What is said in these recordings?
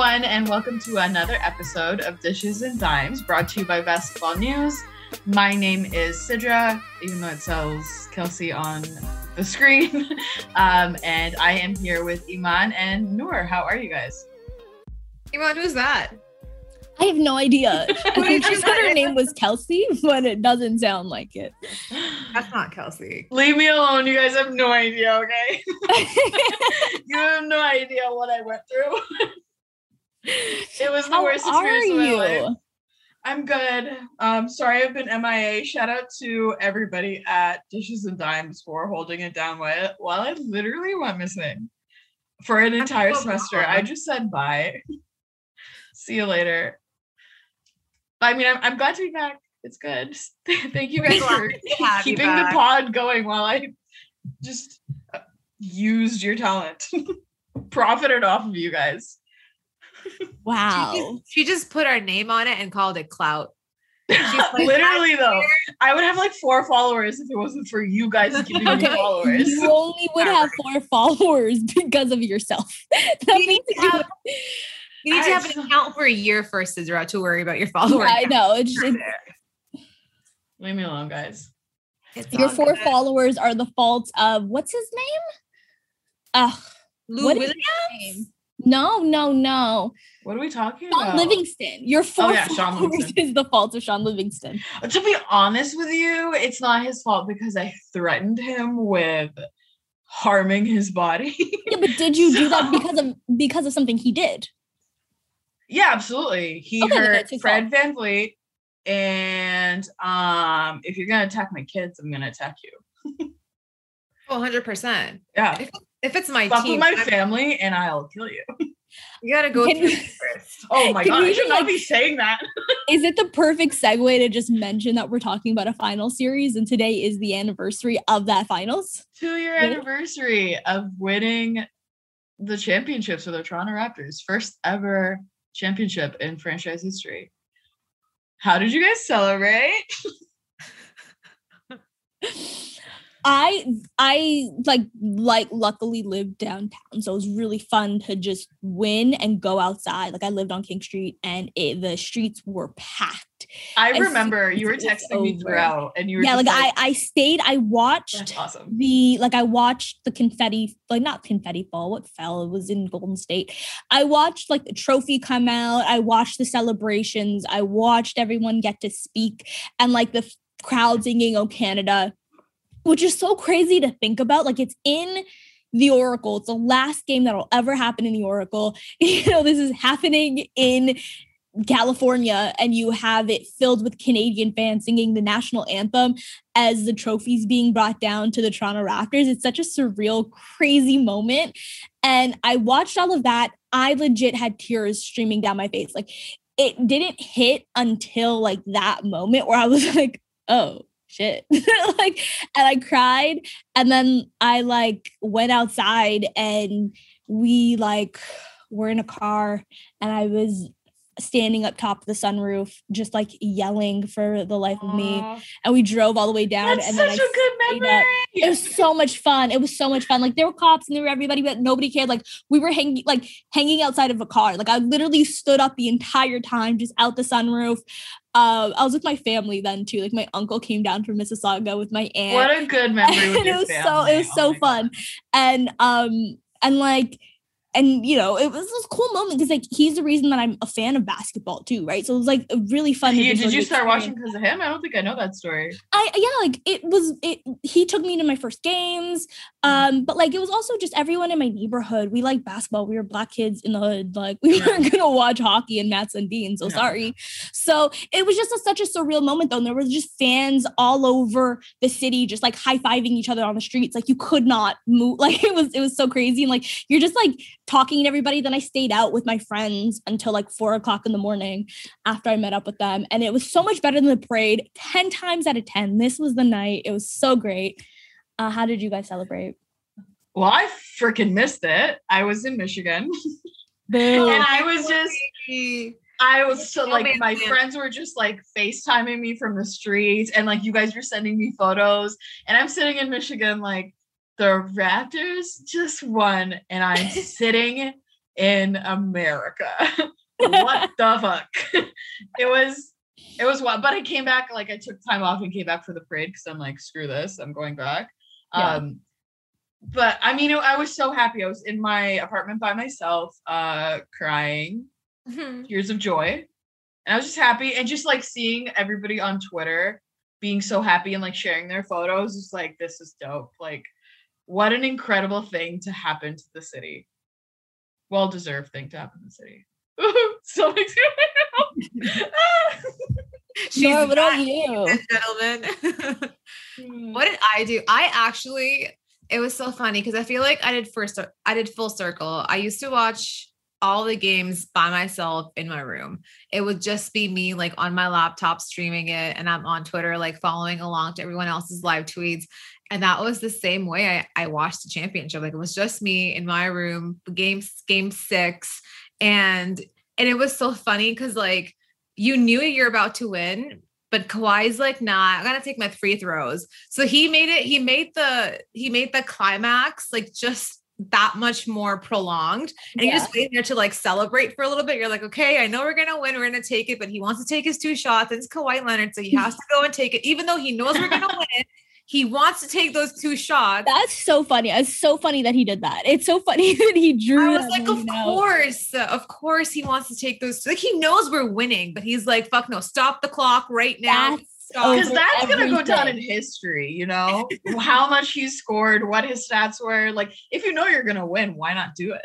everyone, and welcome to another episode of Dishes and Dimes brought to you by Basketball News. My name is Sidra, even though it says Kelsey on the screen. um, and I am here with Iman and Noor. How are you guys? Iman, who's that? I have no idea. she said her name was Kelsey, but it doesn't sound like it. That's not Kelsey. Leave me alone. You guys have no idea, okay? you have no idea what I went through. it was the How worst experience of my you? life. I'm good. Um, sorry I've been MIA. Shout out to everybody at Dishes and Dimes for holding it down while, while I literally went missing for an entire so semester. I just said bye. See you later. I mean, I'm, I'm glad to be back. It's good. Thank you guys for you keeping the pod going while I just uh, used your talent, profited off of you guys. She Wow. just, she just put our name on it and called it clout. like, Literally though, I would have like four followers if it wasn't for you guys giving me Okay, followers. you only would have four followers because of yourself. That You need means to you have- You need to have an account for a year first, Sidra, to worry about your followers. I know. It's just, Leave me alone, guys. It's your four good. followers are the fault of what's his name? Ugh. Lou what is Williams? his name? No, no, no. What are we talking Sean about? Livingston. Your four yeah, Sean followers is the fault of Sean Livingston. To be honest with you, it's not his fault because I threatened him with harming his body. Yeah, but did you do that because of because of something he did? Yeah, absolutely. He Okay, hurt it's his Fred VanVleet. And um, if you're gonna attack my kids, I'm gonna attack you. Oh, 100%. Yeah. If it's my Fuck team, with my I'm- family and I'll kill you. you got to go Can through you- first. Oh my god, we I should do, not be saying that. Is it the perfect segue to just mention that we're talking about a final series and today is the anniversary of that finals? Two year Really? anniversary of winning the championships with the Toronto Raptors. First ever championship in franchise history. How did you guys celebrate? I I like like luckily lived downtown, so it was really fun to just win and go outside. Like I lived on King Street, and it, the streets were packed. I As remember you were texting me throughout and you were Yeah, just like, I I stayed. I watched awesome. the like I watched the confetti like not confetti fall what fell it was in Golden State. I watched like the trophy come out. I watched the celebrations. I watched everyone get to speak and like the crowd singing "Oh Canada," which is so crazy to think about. Like it's in the Oracle. It's the last game that'll ever happen in the Oracle. You know, this is happening in California and you have it filled with Canadian fans singing the national anthem as the trophies being brought down to the Toronto Raptors. It's such a surreal, crazy moment. And I watched all of that. I legit had tears streaming down my face. Like it didn't hit until like that moment where I was like, oh shit. like and I cried. And then I like went outside and we like were in a car and I was standing up top of the sunroof, just like yelling for the life of me. And we drove all the way down. That's and such then a I good memory. up. It was so much fun. It was so much fun. Like there were cops and there were everybody, but nobody cared. Like we were hanging, like hanging outside of a car. Like I literally stood up the entire time, just out the sunroof. Uh, I was with my family then too. Like my uncle came down from Mississauga with my aunt what a good memory with and your it was so it was Oh so fun God. and um and like and you know it was this cool moment because like he's the reason that i'm a fan of basketball too right so it was like a really fun to did you start watching because of him? I don't think I know that story. i yeah like it was it he took me to my first games um but like it was also just everyone in my neighborhood we like basketball we were black kids in the hood like we Yeah. weren't gonna watch hockey and Mats Sundin so No. sorry so it was just a, such a surreal moment though and there were just fans all over the city just like high-fiving each other on the streets like you could not move like it was it was so crazy and like you're just like talking to everybody. Then i stayed out with my friends until like four o'clock in the morning after i met up with them. And it was so much better than the parade 10 times out of 10 this was the night. It was so great. Uh, how did you guys celebrate? Well, I freaking missed it. I was in Michigan. Boo. and I was just I was so like my friends were just like FaceTiming me from the streets. And like you guys were sending me photos. And I'm sitting in Michigan like the Raptors just won and I'm sitting in America. what the fuck? it was it was what but I came back like I took time off and came back for the parade because I'm like, screw this, I'm going back. Yeah. Um but I mean I was so happy. I was in my apartment by myself, uh crying, tears of joy. And I was just happy and just like seeing everybody on Twitter being so happy and like sharing their photos is like this is dope. Like what an incredible thing to happen to the city. Well deserved thing to happen to the city. so makes me She's Nora, what about back, you? gentlemen. what hmm. did I do? I actually, it was so funny because I feel like I did first, I did full circle. I used to watch all the games by myself in my room. It would just be me like on my laptop streaming it, and I'm on Twitter, like following along to everyone else's live tweets. And that was the same way I, I watched the championship. Like it was just me in my room, game game six. And and it was so funny because like you knew you're about to win, but Kawhi's like, nah, I gotta take my free throws. So he made it, he made the he made the climax like just that much more prolonged. And you Yeah. just wait there to like celebrate for a little bit. You're like, okay, I know we're gonna win, we're gonna take it, but he wants to take his two shots. And It's Kawhi Leonard, so he has to go and take it, even though he knows we're gonna win. He wants to take those two shots. That's so funny. It's so funny that he did that. It's so funny that he drew. I was like, of line out. course, of course, he wants to take those. Like he knows we're winning, but he's like, fuck no, stop the clock right now. That's because over that's gonna go down in history, you know, how much he scored, what his stats were. Like, if you know you're gonna win, why not do it?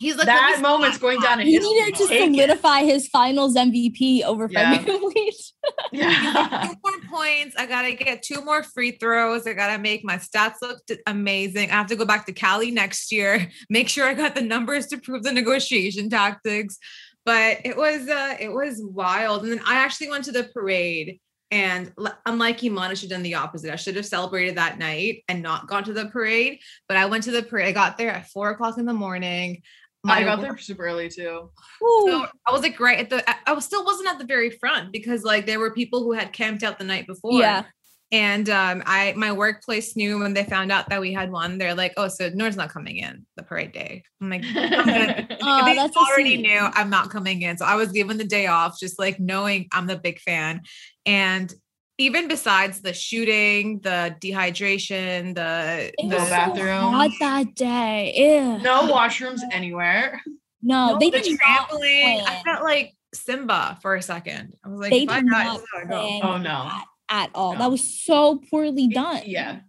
He's like that "Let me moment's going the down in He history. needed to Take it. solidify his finals MVP over Yeah. Fred VanVleet. Yeah. two more points. I gotta get two more free throws. I gotta make my stats look amazing. I have to go back to Cali next year. Make sure I got the numbers to prove the negotiation tactics. But it was uh it was wild. And then I actually went to the parade. And unlike Iman, I should have done the opposite. I should have celebrated that night and not gone to the parade. But I went to the parade. I got there at four o'clock in the morning. I got there super early too. So I was like right at the. I- I was still wasn't at the very front because like there were people who had camped out the night before. Yeah. And um, I my workplace knew when they found out that we had one. They're like, "Oh, so Nora's not coming in the parade day." I'm like, I'm gonna- Aw, they that's already sweet. knew I'm not coming in, so I was given the day off, just like knowing I'm the big fan. And even besides the shooting, the dehydration, the It the No so bathroom. hot that day. Ew. no washrooms anywhere. No, no, they the did not trampoline, I felt like Simba for a second. I was like, They did not this is how I go. Oh, no. that at all. No. That was so poorly done. Yeah.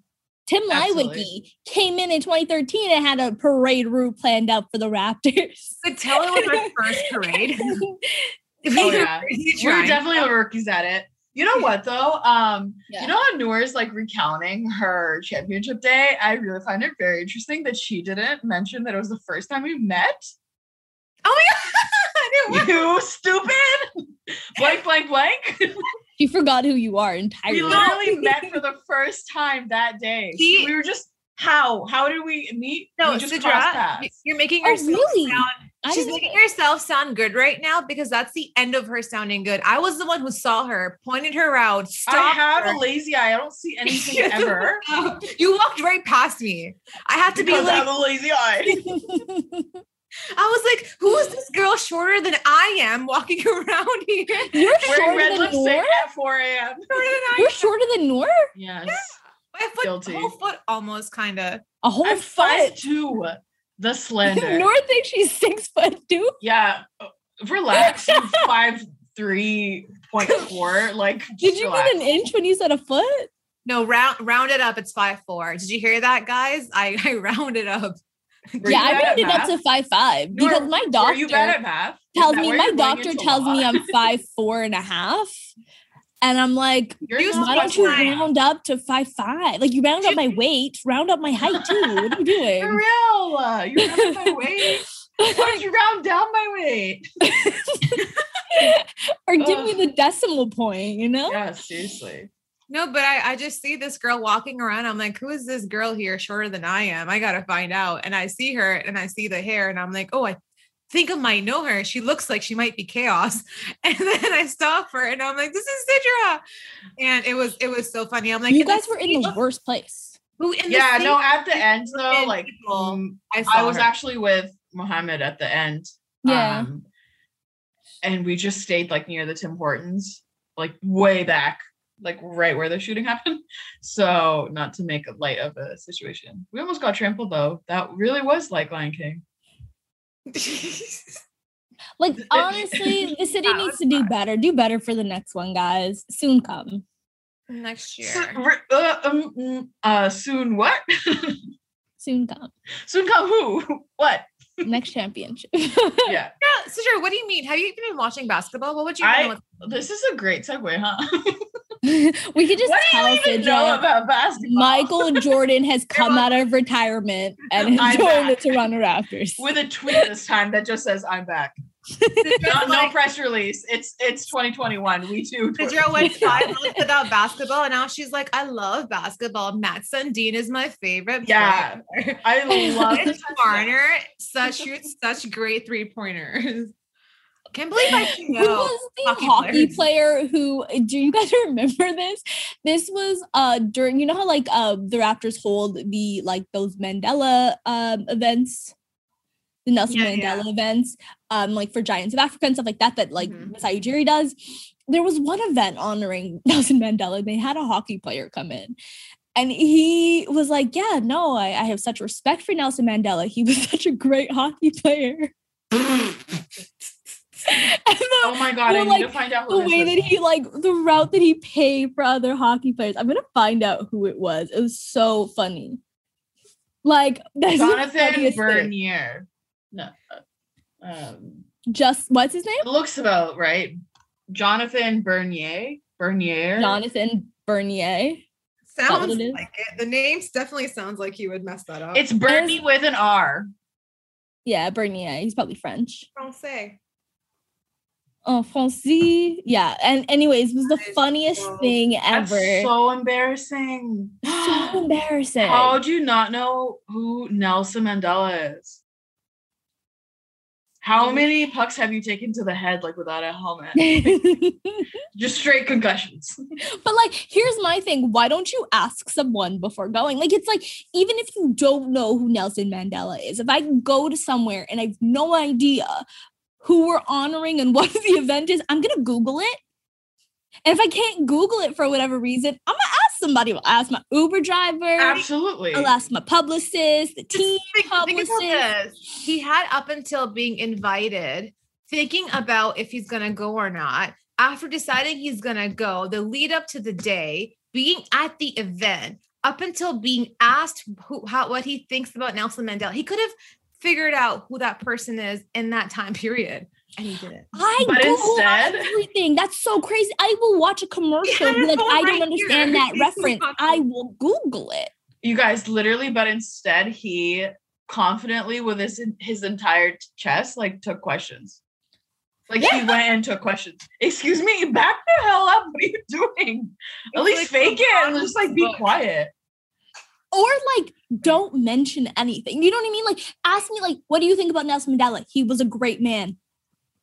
Tim Absolutely. Leiweke came in in 2013 and had a parade route planned out for the Raptors. could tell it was our first parade. Oh, We were yeah. really We're definitely the rookies at it. You know what though? Um, Yeah. you know how Noor's like recounting her championship day? I really find it very interesting that she didn't mention that it was the first time we met. Oh my god! I didn't want- You stupid blank blank blank. you forgot who you are entirely. we literally met for the first time that day. See- we were just how? How did we meet? No, we just Sidra, crossed paths. you're making Oh, yourself really? sound. I She's making know herself sound good right now because that's the end of her sounding good. I was the one who saw her, pointed her out, I stopped have her. a lazy eye. I don't see anything ever. you walked right past me. I had to be like, I have a lazy eye. I was like, who is this girl shorter than I am walking around here? You're Wearing shorter red than lipstick Noor? at 4 a.m. Shorter than I You're shorter than Noor? Yes. My foot, Guilty. whole foot almost kind of. A whole I'm foot. five two. The slender. Noor thinks she's six foot two. yeah. Relax. I'm five three point four. Like Did you relax. mean an inch when you said a foot? No, round round it up. It's five four. Did you hear that, guys? I I rounded up. Were yeah, I bad at rounded up to five five Noor, because my Were you bad doctor at math? Tells me my doctor into tells me? I'm five four and a half. And I'm like, You're why don't you five four. round up to five five? Like you round up my weight, round up my height too. What are you doing? For doing? real. You rounded my weight. Why don't you round down my weight? or give me the decimal point, you know? Yeah, seriously. No, but I, I just see this girl walking around. I'm like, who is this girl here shorter than I am? I gotta find out. And I see her and I see the hair, and I'm like, oh, I think I might know her. She looks like she might be chaos. And then I stop her and I'm like, this is Sidra. And it was it was so funny. I'm like, you guys were in the same- worst place. who in the Yeah, no, at the end though, like people, mm, I, saw I was her. actually with Mohammed at the end. Yeah. Um, and we just stayed like near the Tim Hortons, like way back, like right where the shooting happened. So not to make light of the situation. We almost got trampled though. That really was like Lion King. Like honestly, the city That needs was to do better. Do better for the next one, guys. Soon come. Next year. So- uh, um, mm, uh, soon what? Soon come. soon come who? What? Next championship. Yeah. Yeah, Sister, what do you mean? Have you even been watching basketball? What would you I- know? This is a great segue, huh? we could just what do tell you even Sidra, know about basketball? Michael Jordan has come out of retirement and is I'm joined the. Toronto Raptors. with a tweet this time that just says I'm back. No, no press release. It's it's 2021. We too. Sidra went five months without basketball, and now she's like, I love basketball. Mats Sundin is my favorite. Yeah. player." I love Vince Garner such shoots such great three pointers. Can't believe I Who know. was the hockey hockey, player who do you guys remember this? This was uh during you know how like uh the Raptors hold the like those Mandela um events, the Nelson Yeah, yeah. Mandela events, um like for Giants of Africa and stuff like that that like Mhm. Masai Ujiri does. There was one event honoring Nelson Mandela. and They had a hockey player come in. And he was like, Yeah, no, I, I have such respect for Nelson Mandela. He was such a great hockey player. And the- Oh my god! Well, I need like, to find out the who this way that he like the route that he paid for other hockey players. I'm gonna find out who it was. It was so funny. Like that's Jonathan. Bernier. No. uh, Um, Just what's his name? it looks about right. Jonathan Bernier. Bernier. Jonathan Bernier. Sounds it is? like it. The names definitely sounds like he would mess that up. It's Bernie with an R. Yeah, Bernier. He's probably French. Francais. Oh, Francis. Yeah. And anyways, it was the funniest so- thing ever. so embarrassing. so embarrassing. How do you not know who Nelson Mandela is? How many pucks have you taken to the head like without a helmet? Just straight concussions. But like, here's my thing. Why don't you ask someone before going? Like, it's like, even if you don't know who Nelson Mandela is, if I go to somewhere and I have no idea who we're honoring and what the event is, I'm gonna Google it. And if I can't Google it for whatever reason, I'm gonna ask somebody. I'll ask my Uber driver. Absolutely. I'll ask my publicist, the team Think- think publicist. this. He had up until being invited, thinking about if he's gonna go or not. After deciding he's gonna go, the lead up to the day, being at the event, up until being asked who how what he thinks about Nelson Mandela, he could have figured out who that person is in that time period, and he did it. I But Google instead- everything. That's so crazy. I will watch a commercial and be it like, all I don't understand here. that It's reference. I will Google it. you guys literally, but instead he confidently with his his entire chest like took questions. Like he went and took questions. Excuse me, back the hell up. What are you doing? At It's least like fake it and just like be book. quiet. or like don't mention anything. You know what I mean? Like ask me like what do you think about Nelson Mandela? He was a great man.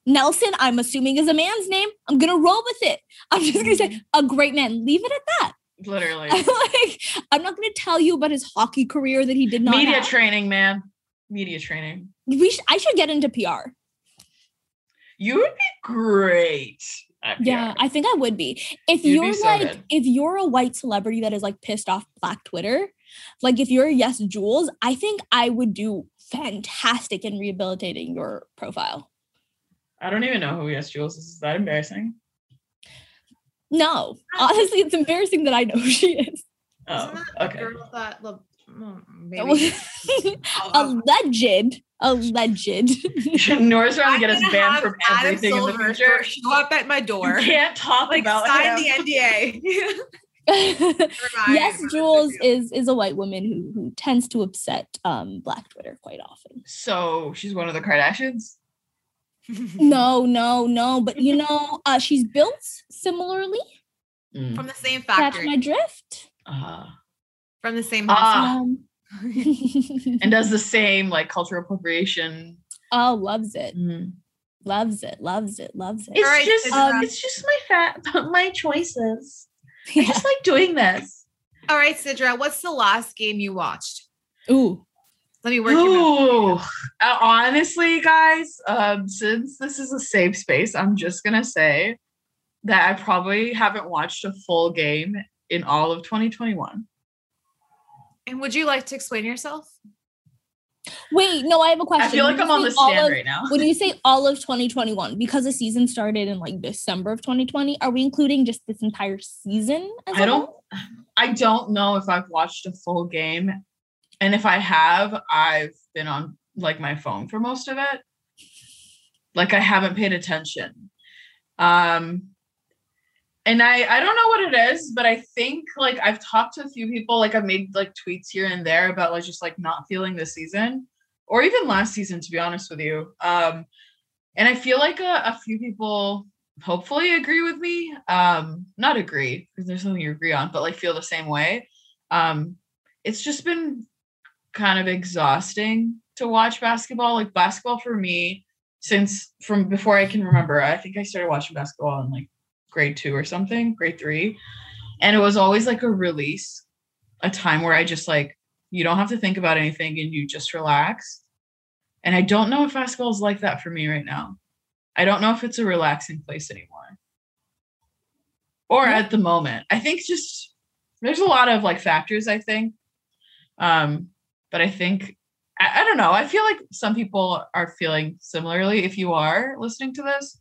Nelson, I'm assuming is a man's name. I'm gonna roll with it. I'm just gonna say mm-hmm. a great man. Leave it at that. Literally. like I'm not gonna tell you about his hockey career that he did not. Media have. training, man. Media training. we sh- I should get into PR. You would be great. Yeah, I think I would be. If You'd you're so like, good. if you're a white celebrity that is like pissed off Black Twitter, like if you're YesJulz, I think I would do fantastic in rehabilitating your profile. I don't even know who YesJulz is. Is that embarrassing? No, honestly, it's embarrassing that I know who she is. Oh, Isn't that the okay. girl that the oh, maybe. alleged, alleged. Nora's trying to get I'm us banned from Adam everything in the future. Show up at my door. You can't talk like about sign him. the NDA. Yes, Jules is is a white woman who who tends to upset um Black Twitter quite often. So she's one of the Kardashians. No, no, no, but you know, uh, she's built similarly. Mm. From the same Catch factory. my drift. Ah. From the same. Um, and does the same like cultural appropriation. oh, loves it, Mm. loves it, loves it, loves it. It's Alright, just um, it's just my fat my choices. I Yeah. just like doing this. All right, Sidra, what's the last game you watched? Ooh, Let me work your magic. Ooh, uh, honestly, guys, um, since this is a safe space, I'm just gonna say that I probably haven't watched a full game in all of 2021. And would you like to explain yourself? Wait, no, I have a question. I feel like When I'm on the stand of- right now. When you say all of 2021, because the season started in like December of 2020, are we including just this entire season? As I don't whole? I don't know if I've watched a full game. And if I have, I've been on like my phone for most of it. Like I haven't paid attention. Um and I I don't know what it is, but I think like I've talked to a few people like I've made like tweets here and there about like just like not feeling the season or even last season to be honest with you. Um and I feel like a, a few people hopefully agree with me. Um not agree because there's something you agree on but like feel the same way. Um it's just been kind of exhausting to watch basketball. Like basketball for me since from before i can remember i think i started watching basketball in like grade two or something grade three and it was always like a release a time where i just like you don't have to think about anything and you just relax and i don't know if basketball is like that for me right now I don't know if it's a relaxing place anymore. Or Yeah. at the moment. I think just there's a lot of like factors, I think. Um, but I think I, I don't know. I feel like some people are feeling similarly. If you are listening to this,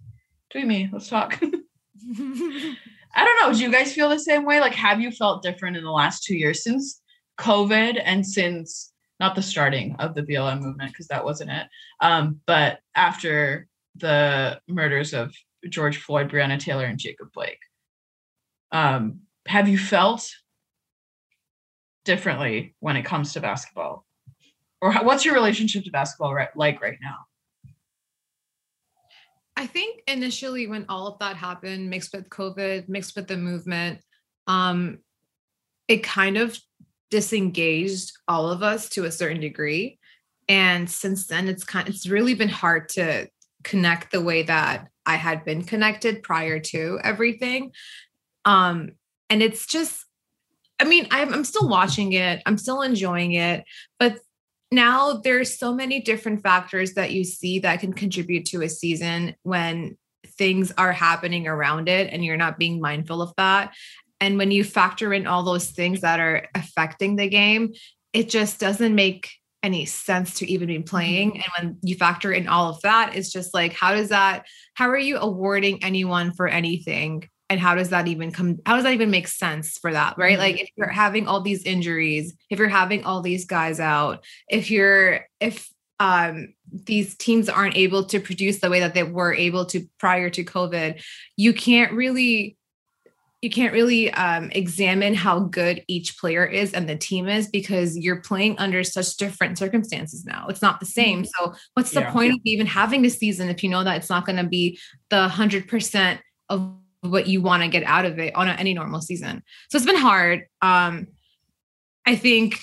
tweet me. Let's talk. I don't know. Do you guys feel the same way? Like, have you felt different in the last two years since COVID and since not the starting of the BLM movement, because that wasn't it, um, but after the murders of George Floyd, Breonna Taylor, and Jacob Blake? Um, have you felt differently when it comes to basketball? Or what's your relationship to basketball right, like right now? I think initially when all of that happened, mixed with COVID, mixed with the movement, um, it kind of disengaged all of us to a certain degree. And since then, it's kind it's really been hard to connect the way that I had been connected prior to everything. Um, and it's just, I mean, I'm, I'm still watching it, I'm still enjoying it, but now there's so many different factors that you see that can contribute to a season when things are happening around it and you're not being mindful of that. And when you factor in all those things that are affecting the game it just doesn't make any sense to even be mm-hmm. playing. And when you factor in all of that it's just like how does that how are you awarding anyone for anything and how does that even come how does that even make sense for that right Mhm. like if you're having all these injuries if you're having all these guys out if you're if um these teams aren't able to produce the way that they were able to prior to covid you can't really you can't really um, examine how good each player is and the team is because you're playing under such different circumstances now. It's not the same. So, what's the Yeah. point of even having a season if you know that it's not going to be the 100% of what you want to get out of it on a, any normal season? So, it's been hard. Um, I think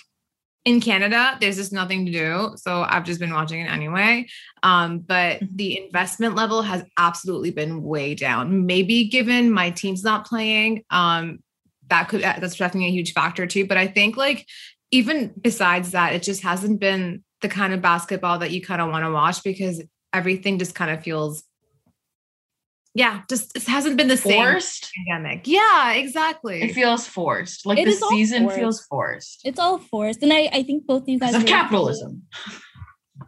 in Canada, there's just nothing to do. So, I've just been watching it anyway. Um, but Mhm. the investment level has absolutely been way down. Maybe given my team's not playing, um, that could that's definitely a huge factor too. But I think like even besides that, it just hasn't been the kind of basketball that you kind of want to watch because everything just kind of feels yeah, just it hasn't been the same Forced? pandemic. Yeah, exactly. It feels forced. Like It the is season forced. feels forced. It's all forced. And I, I think both of you guys Because of are- capitalism.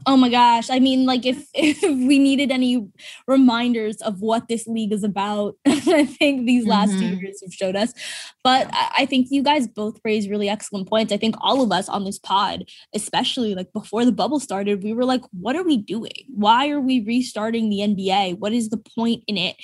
Oh my gosh. I mean, like if if we needed any reminders of what this league is about, I think these last two Mhm. years have showed us. But I, I think you guys both raised really excellent points. I think all of us on this pod, especially like before the bubble started, we were like, what are we doing? Why are we restarting the NBA? What is the point in it?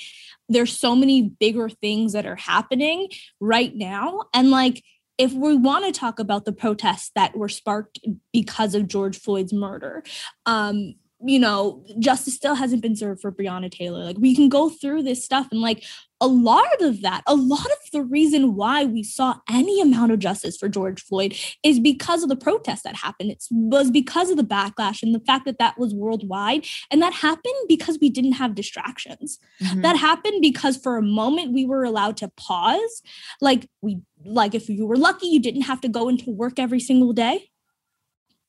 There's so many bigger things that are happening right now. And like if we want to talk about the protests that were sparked because of George Floyd's murder, um, you know, justice still hasn't been served for Breonna Taylor. Like we can go through this stuff and like a lot of that, a lot of the reason why we saw any amount of justice for George Floyd is because of the protests that happened. It was because of the backlash and the fact that that was worldwide. And that happened because we didn't have distractions Mhm. that happened because for a moment we were allowed to pause like we like if you were lucky you didn't have to go into work every single day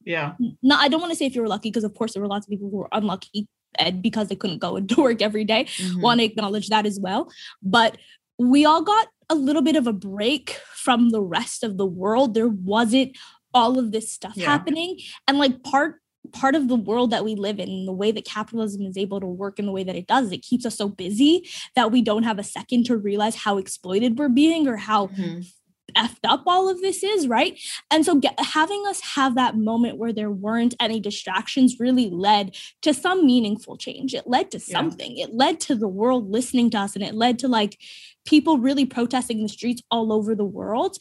Yeah. No, I don't want to say if you were lucky because of course there were lots of people who were unlucky and because they couldn't go into work every day. Mhm. Want to acknowledge that as well. But we all got a little bit of a break from the rest of the world. There wasn't all of this stuff Yeah. happening. And like part part of the world that we live in, the way that capitalism is able to work in the way that it does, it keeps us so busy that we don't have a second to realize how exploited we're being or how Mhm. Effed up all of this is, right? And so get, having us have that moment where there weren't any distractions really led to some meaningful change. It led to Yeah. something. It led to the world listening to us and it led to like people really protesting in the streets all over the world.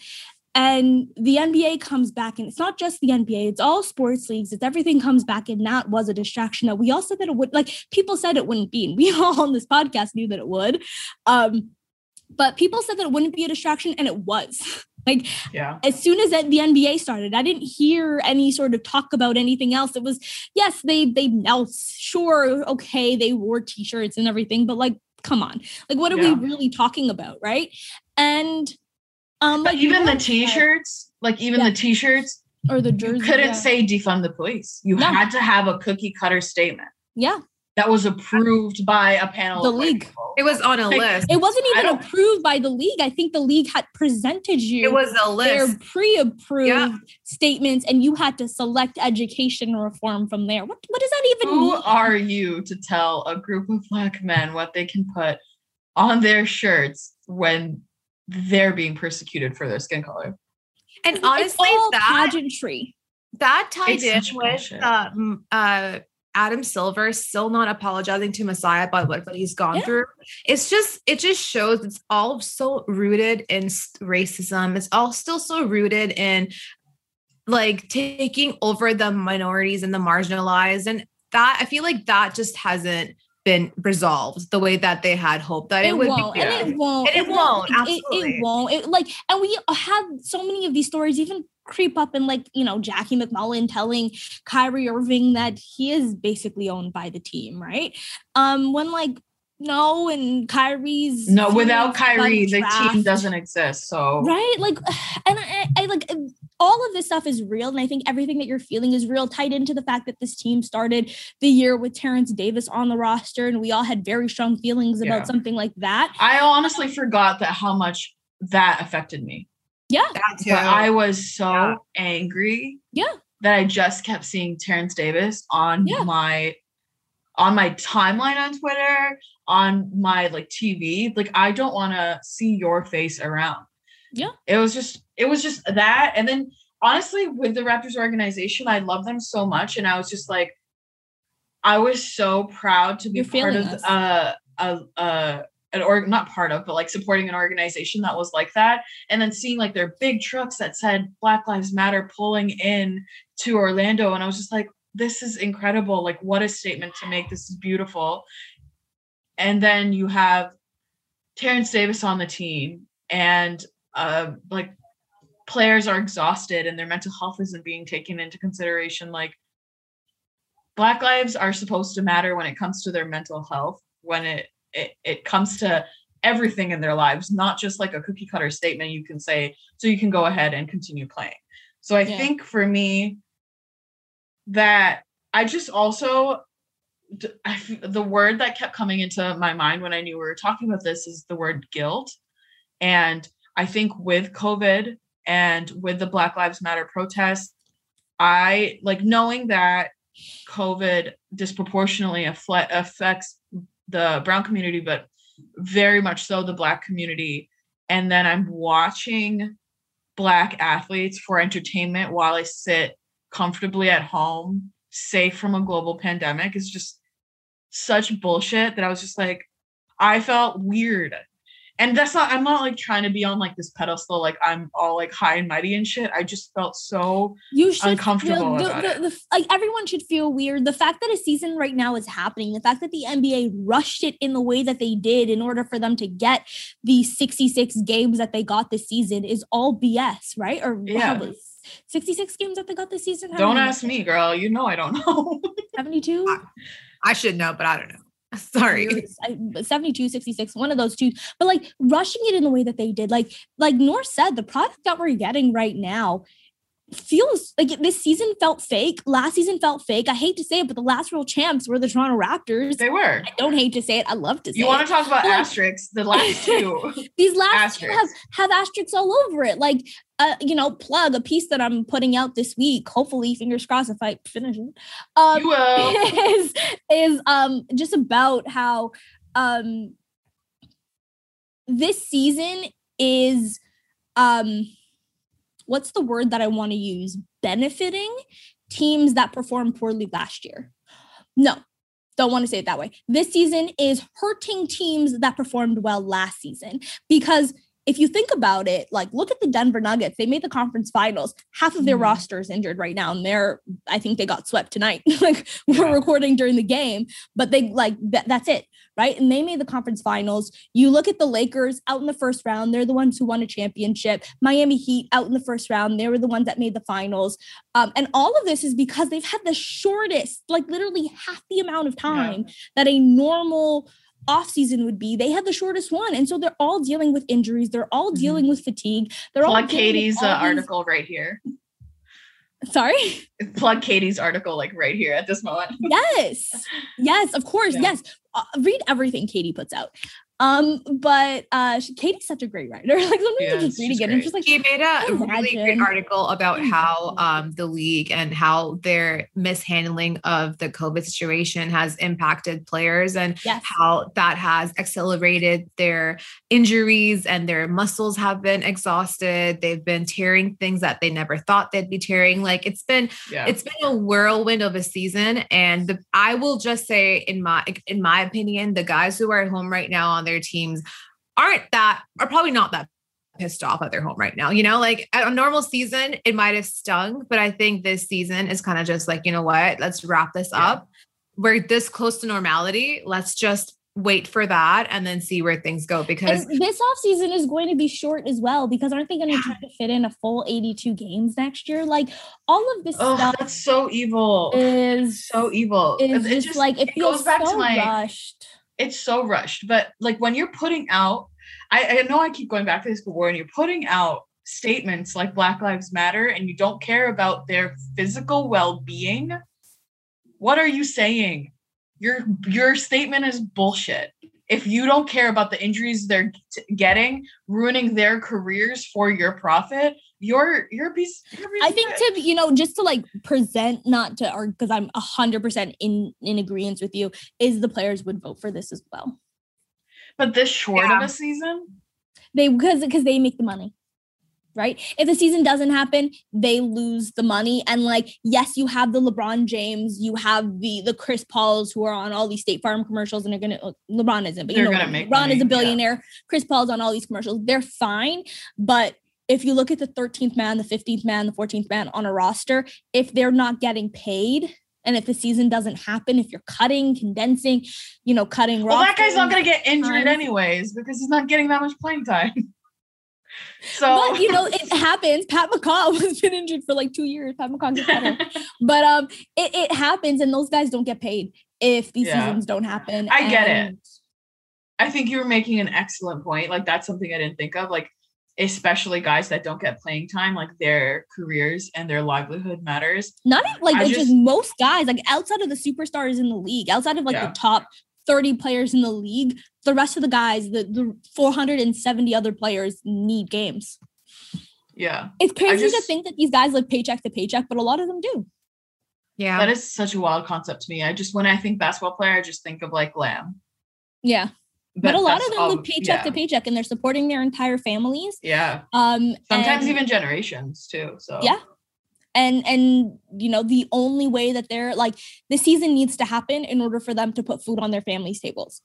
And the NBA comes back, and it's not just the NBA, it's all sports leagues, it's everything comes back, and that was a distraction that we all said that it would like people said it wouldn't be, and we all on this podcast knew that it would. Um, but people said that it wouldn't be a distraction, and it was. Like Yeah. as soon as the NBA started, I didn't hear any sort of talk about anything else. It was yes, they they knelt, sure, okay, they wore t-shirts and everything, but like, come on, like, what are Yeah. we really talking about, right? And um, But like even the t-shirts, like even Yeah. the t-shirts, or the you couldn't yeah. say defund the police. You had to have a cookie cutter statement yeah, that was approved by a panel The of league. people. It was on a Like, list. it wasn't even approved by the league. I think the league had presented you. It was a list. their list. pre-approved Yeah. statements, and you had to select education reform from there. What what does that even Who mean? are you to tell a group of black men what they can put on their shirts when they're being persecuted for their skin color? And It's honestly, all that pageantry. that tied It's in with uh, uh, Adam Silver still not apologizing to Masai about what, what he's gone Yeah. through. It's just it just shows it's all so rooted in racism. It's all still so rooted in like taking over the minorities and the marginalized, and that I feel like that just hasn't been resolved the way that they had hoped that it, it would won't, be. and it won't. And it won't, It, absolutely. it won't. It, like, and we have so many of these stories even creep up and like you know Jackie MacMullan telling Kyrie Irving that he is basically owned by the team, right? Um, when like no, and Kyrie's No, without Kyrie, the team doesn't exist. So right like and I, I like all of this stuff is real and i think everything that you're feeling is real tied into the fact that this team started the year with terrence davis on the roster and we all had very strong feelings about Yeah. something like that I honestly forgot that how much that affected me. Yeah That too. But I was so Yeah. angry. Yeah. That I just kept seeing Terrence Davis on Yeah. my on my timeline on Twitter, on my like TV. Like I don't want to see your face around. Yeah. It was just it was just that. And then honestly, with the Raptors organization, I love them so much. And I was just like, I was so proud to be You're part of us. uh a uh an org not part of, but like supporting an organization that was like that. And then seeing like their big trucks that said Black Lives Matter pulling in to Orlando. And I was just like, this is incredible. Like, what a statement to make. This is beautiful. And then you have Terrence Davis on the team, and uh, like players are exhausted and their mental health isn't being taken into consideration. Like, Black lives are supposed to matter when it comes to their mental health, when it it, it comes to everything in their lives, not just like a cookie cutter statement you can say, so you can go ahead and continue playing. So I Yeah. think for me, that I just also I the word that kept coming into my mind when I knew we were talking about this is the word guilt. And I think with COVID and with the Black Lives Matter protests, I like knowing that COVID disproportionately affle- affects the brown community, but very much so the black community. And then I'm watching black athletes for entertainment while I sit comfortably at home, safe from a global pandemic is just such bullshit that I was just like, I felt weird. And that's not, I'm not like trying to be on like this pedestal, like I'm all like high and mighty and shit. I just felt so you should Uncomfortable feel, about the, the, the, like everyone should feel weird the fact that a season right now is happening the fact that the nba rushed it in the way that they did in order for them to get the 66 games that they got this season is all bs right or Yeah. how 66 games that they got this season don't ask me, girl. You know I don't know. 72 I should know, but I don't know. Sorry. I- 72 66 one of those two but like rushing it in the way that they did like like North said the product that we're getting right now feels like this season felt fake. Last season felt fake. I hate to say it, but the last real champs were the Toronto Raptors. They were. I don't hate to say it. I love to say You want it. to talk about But, like- asterisks? The last two. These last two have, asterisks. have asterisks all over it. Like, uh, you know, plug a piece that I'm putting out this week. Hopefully, fingers crossed if I finish it. Um, you will. is is um just about how um this season is um what's the word that I want to use benefiting teams that performed poorly last year. No. Don't want to say it that way. This season is hurting teams that performed well last season because if you think about it, like look at the Denver Nuggets. They made the conference finals. Half of their Mhm. roster is injured right now, and they're I think they got swept tonight. like we're Yeah. recording during the game, but they like that, that's it, right? And they made the conference finals. You look at the Lakers out in the first round; they're the ones who won a championship. Miami Heat out in the first round; they were the ones that made the finals. Um, and all of this is because they've had the shortest, like literally half the amount of time that a normal off season would be. They had the shortest one, and so they're all dealing with injuries. They're all Mhm. dealing with fatigue. They're all Plug with Katie's uh, these- article right here. Sorry. Plug Katie's article like right here at this moment. yes yes of course Yeah. yes uh, read everything katie puts out um but uh she, katie's such a great writer like sometimes Yeah, i just read she's and just like He made a really great article about how um, the league and how their mishandling of the COVID situation has impacted players and yes how that has accelerated their injuries and their muscles have been exhausted. They've been tearing things that they never thought they'd be tearing. Like it's been Yeah. it's been a whirlwind of a season and the, i will just say in my in my opinion the guys who are at home right now on their teams aren't that are probably not that pissed off at their home right now you know? Like at a normal season it might have stung but i think this season is kind of just like you know what? Let's wrap this Yeah. up. We're this close to normality. Let's just wait for that and then see where things go because and this off season is going to be short as well because aren't they going to try to fit in a full 82 games next year? Like all of this oh, stuff that's so evil. is so evil. is It just, like it it feels back to so my- rushed it's so rushed. But like when you're putting out, I, I know I keep going back to this, but when you're putting out statements like Black Lives Matter and you don't care about their physical well-being, what are you saying? Your your statement is bullshit. If you don't care about the injuries they're getting, ruining their careers for your profit, you're you're piece. You're piece I think to you know just to like present not to or because I'm a hundred percent in in agreement with you is the players would vote for this as well. but this short Yeah. of a season, They because because they make the money. Right. If the season doesn't happen, they lose the money. And like, yes, you have the LeBron James, you have the the Chris Pauls who are on all these State Farm commercials and they're gonna uh, LeBron isn't, but you They're know gonna what I make mean. LeBron money, is a yeah. billionaire. Chris Paul's on all these commercials. They're fine, but if you look at the 13th man, the 15th man, the 14th man on a roster, if they're not getting paid and if the season doesn't happen, if you're cutting, condensing, you know, cutting well, that guy's not gonna get injured times. anyways because he's not getting that much playing time. So But you know, it happens. Pat McCaw has been injured for like two years. Pat McCaw's a better. but um, it, it happens, and those guys don't get paid if these Yeah. seasons don't happen. I get it. I think you were making an excellent point. Like that's something I didn't think of. Like especially guys that don't get playing time, like their careers and their livelihood matters. Not even like I it's just, just- most guys, like outside of the superstars in the league, outside of like Yeah. the top 30 players in the league, the rest of the guys, the, the 470 other players need games. Yeah. It's crazy to think that these guys live paycheck to paycheck, but a lot of them do. yeah That is such a wild concept to me. I just when I think basketball player, I just think of like Lamb. Yeah. But, a lot of them all- live paycheck yeah. to paycheck and they're supporting their entire families. Yeah. Um Sometimes and- even generations too. So Yeah. and and you know the only way that they're like the season needs to happen in order for them to put food on their families tables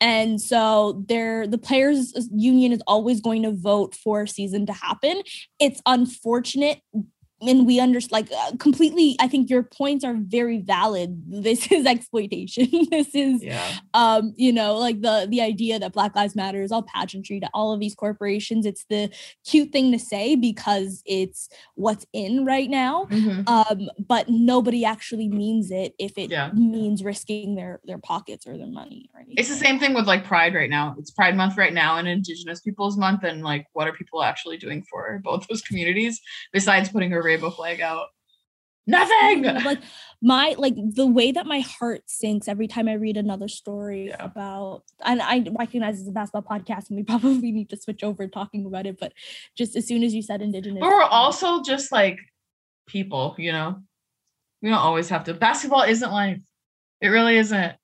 and so they're the players union is always going to vote for a season to happen it's unfortunate and we understand like uh, completely i think your points are very valid this is exploitation this is Yeah. um you know like the the idea that black lives matter is all pageantry to all of these corporations it's the cute thing to say because it's what's in right now Mhm. um but nobody actually means it if it Yeah. means risking their their pockets or their money or anything It's the same thing with like Pride right now. It's Pride Month right now and Indigenous Peoples Month. And like, what are people actually doing for both those communities besides putting a rainbow flag out? Nothing. like my like the way that my heart sinks every time I read another story Yeah. about and I recognize it's a basketball podcast and we probably need to switch over talking about it, but just as soon as you said indigenous But we're also just like people, you know. We don't always have to. Basketball isn't life. It really isn't.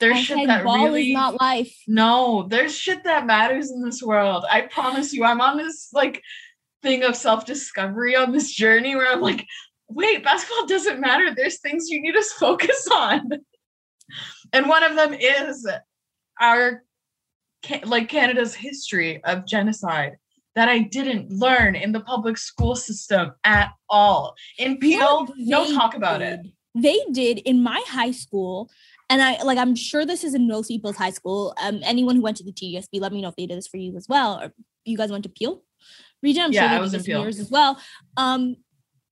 There's shit that ball really is not life. no. There's shit that matters in this world. I promise you. I'm on this like thing of self discovery on this journey where I'm like, wait, basketball doesn't matter. There's things you need to focus on, and one of them is our like Canada's history of genocide that I didn't learn in the public school system at all. In Peel, no talk about it. They did in my high school, and I like I'm sure this is in most people's high school. Um, anyone who went to the TSB, let me know if they did this for you as well. Or you guys went to Peel region? I'm Yeah, sure I was in yours as well. Um,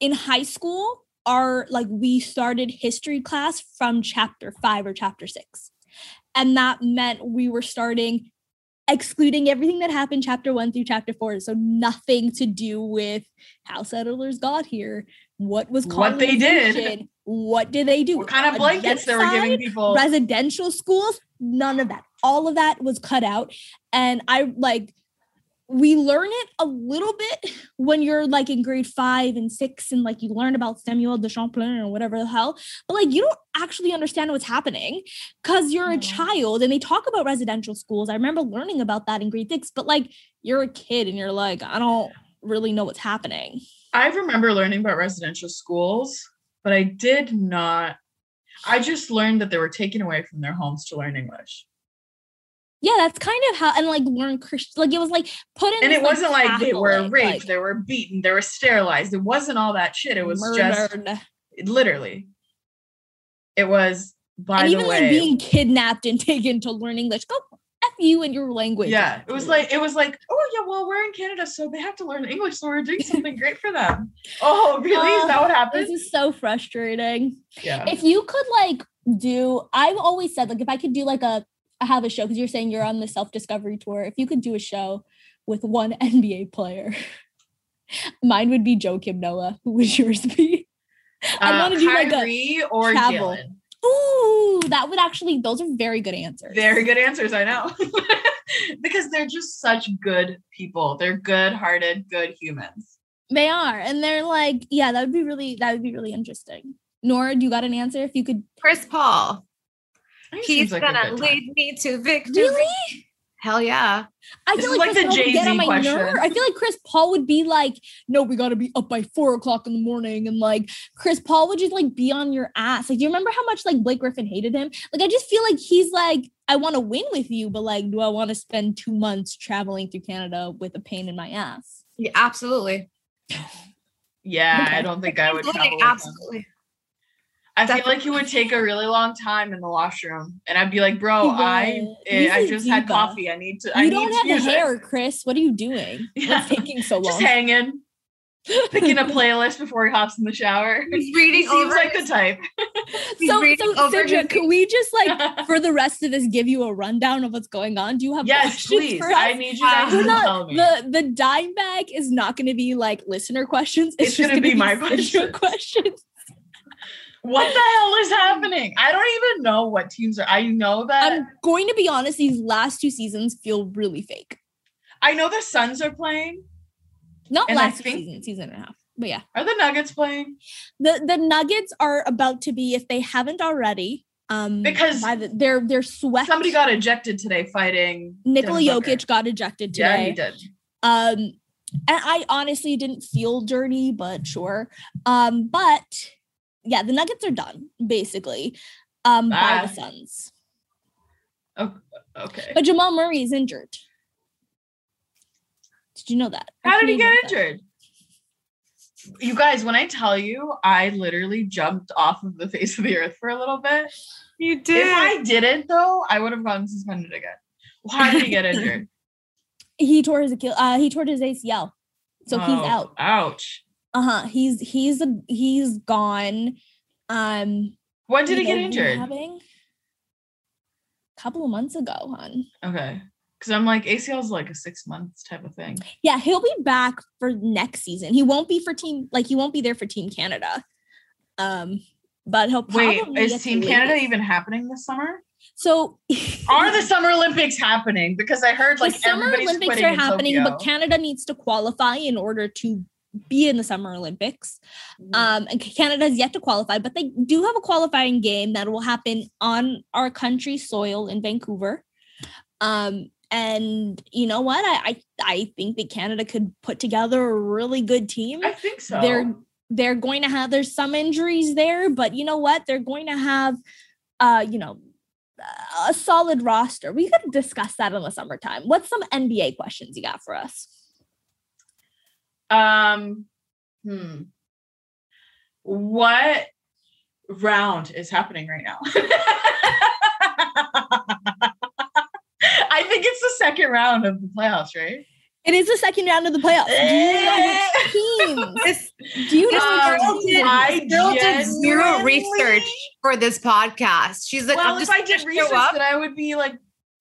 in high school, our like we started history class from chapter five or chapter six, and that meant we were starting excluding everything that happened chapter one through chapter four so nothing to do with how settlers got here what was What they did. what did they do What kind of blankets they were giving people? residential schools none of that all of that was cut out and i like we learn it a little bit when you're like in grade five and six and like you learn about samuel de champlain or whatever the hell but like you don't actually understand what's happening because you're a child and they talk about residential schools i remember learning about that in grade six but like you're a kid and you're like i don't really know what's happening I remember learning about residential schools, but I did not. I just learned that they were taken away from their homes to learn English. Yeah that's kind of how and like learn christian like it was like put in And this, it wasn't like they were raped, like, they were beaten, they were sterilized. It wasn't all that shit. It was just literally. It was by and the even way. like being kidnapped and taken to learn English. Go f you and your language. yeah, it was like it was like, oh yeah, well, we're in Canada, so they have to learn English, so we're doing something great for them. Oh, really? Is that what happened? this is so frustrating. Yeah. If you could like do, I've always said like if I could do like a have a show because you're saying you're on the self discovery tour. If you could do a show with one NBA player, mine would be Joakim Noah. Who would yours be? I Uh, wanna do, like, a Kyrie or travel. Jalen. Ooh, that would actually. Those are very good answers. Very good answers, I know. because they're just such good people. They're good-hearted, good humans. They are, and they're like, yeah, that would be really, that would be really interesting. Nora, do you got an answer? If you could, Chris Paul. I think it He's like gonna lead me to victory. really? Hell yeah. I This feel like, like Chris the Paul would get on Jay-Z my question. nerve. I feel like Chris Paul would be like, no, we got to be up by four o'clock in the morning, and like Chris Paul would just like be on your ass. Like, do you remember how much like Blake Griffin hated him? Like, I just feel like he's like, I want to win with you, but like, do I want to spend two months traveling through Canada with a pain in my ass? Yeah, absolutely. Yeah, I don't think I would Absolutely, travel with him. absolutely. I feel like it would take a really long time in the washroom, and I'd be like, "Bro, He I would. eh, He's I a just had coffee. I need to. I You need don't to have use the it." hair, Chris. What are you doing? Yeah. What's taking so long? Just hanging, picking a playlist before he hops in the shower. He's He reading seems over like his- the type. so, reading so over Sidra, his- can we just like for the rest of this give you a rundown of what's going on? Do you have yes, questions please. for? I need you guys We're to not- tell me. the the dime bag is not going to be like listener questions. It's, It's just gonna going to be my Sidra questions. questions. What the hell is happening? I don't even know what teams are. I know that. I'm going to be honest. These last two seasons feel really fake. I know the Suns are playing. Not And last think- season, season and a half. But yeah, Are the Nuggets playing? the the Nuggets are about to be if they haven't already. Um, Because by the, they're they're swept. Somebody got ejected today fighting Nikola Jokic got ejected today. Yeah, he did. Um, and I honestly didn't feel dirty, but sure. Um, but yeah, the Nuggets are done basically. Um, by the Suns, Okay. but Jamal Murray is injured. Did you know that? How did he get know that? injured? You guys, when I tell you, I literally jumped off of the face of the earth for a little bit. You did. If I didn't, though, I would have gotten suspended again. Why did he get injured? He tore his Achilles. Uh, he tore his ACL, so he's Oh, out. Ouch. Uh huh. He's he's a, he's gone. Um, When did he get injured? rehabbing? Couple of months ago, hon. Okay. Because I'm like ACL is like a six months type of thing. Yeah, he'll be back for next season. He won't be for team like he won't be there for Team Canada. Um, but he'll Wait, is Team Canada Olympics. even happening this summer? So Are the Summer Olympics happening? Because I heard like the Summer Olympics are happening, Tokyo. but Canada needs to qualify in order to be in the Summer Olympics. Mm. Um, and Canada has yet to qualify, but they do have a qualifying game that will happen on our country soil in Vancouver. Um, and you know what? I, I I think that Canada could put together a really good team. I think so. They're they're going to have there's some injuries there, but you know what? They're going to have uh, you know, a solid roster. We could discuss that in the summertime. What's some NBA questions you got for us? Um, hmm. What round is happening right now? I think it's the second round of the playoffs, right? It is the second round of the playoffs. Do you know which teams? Do you know Um, which teams? I Bill did zero research for this podcast. She's like, Well, I'm if just I did gonna research, then I would be like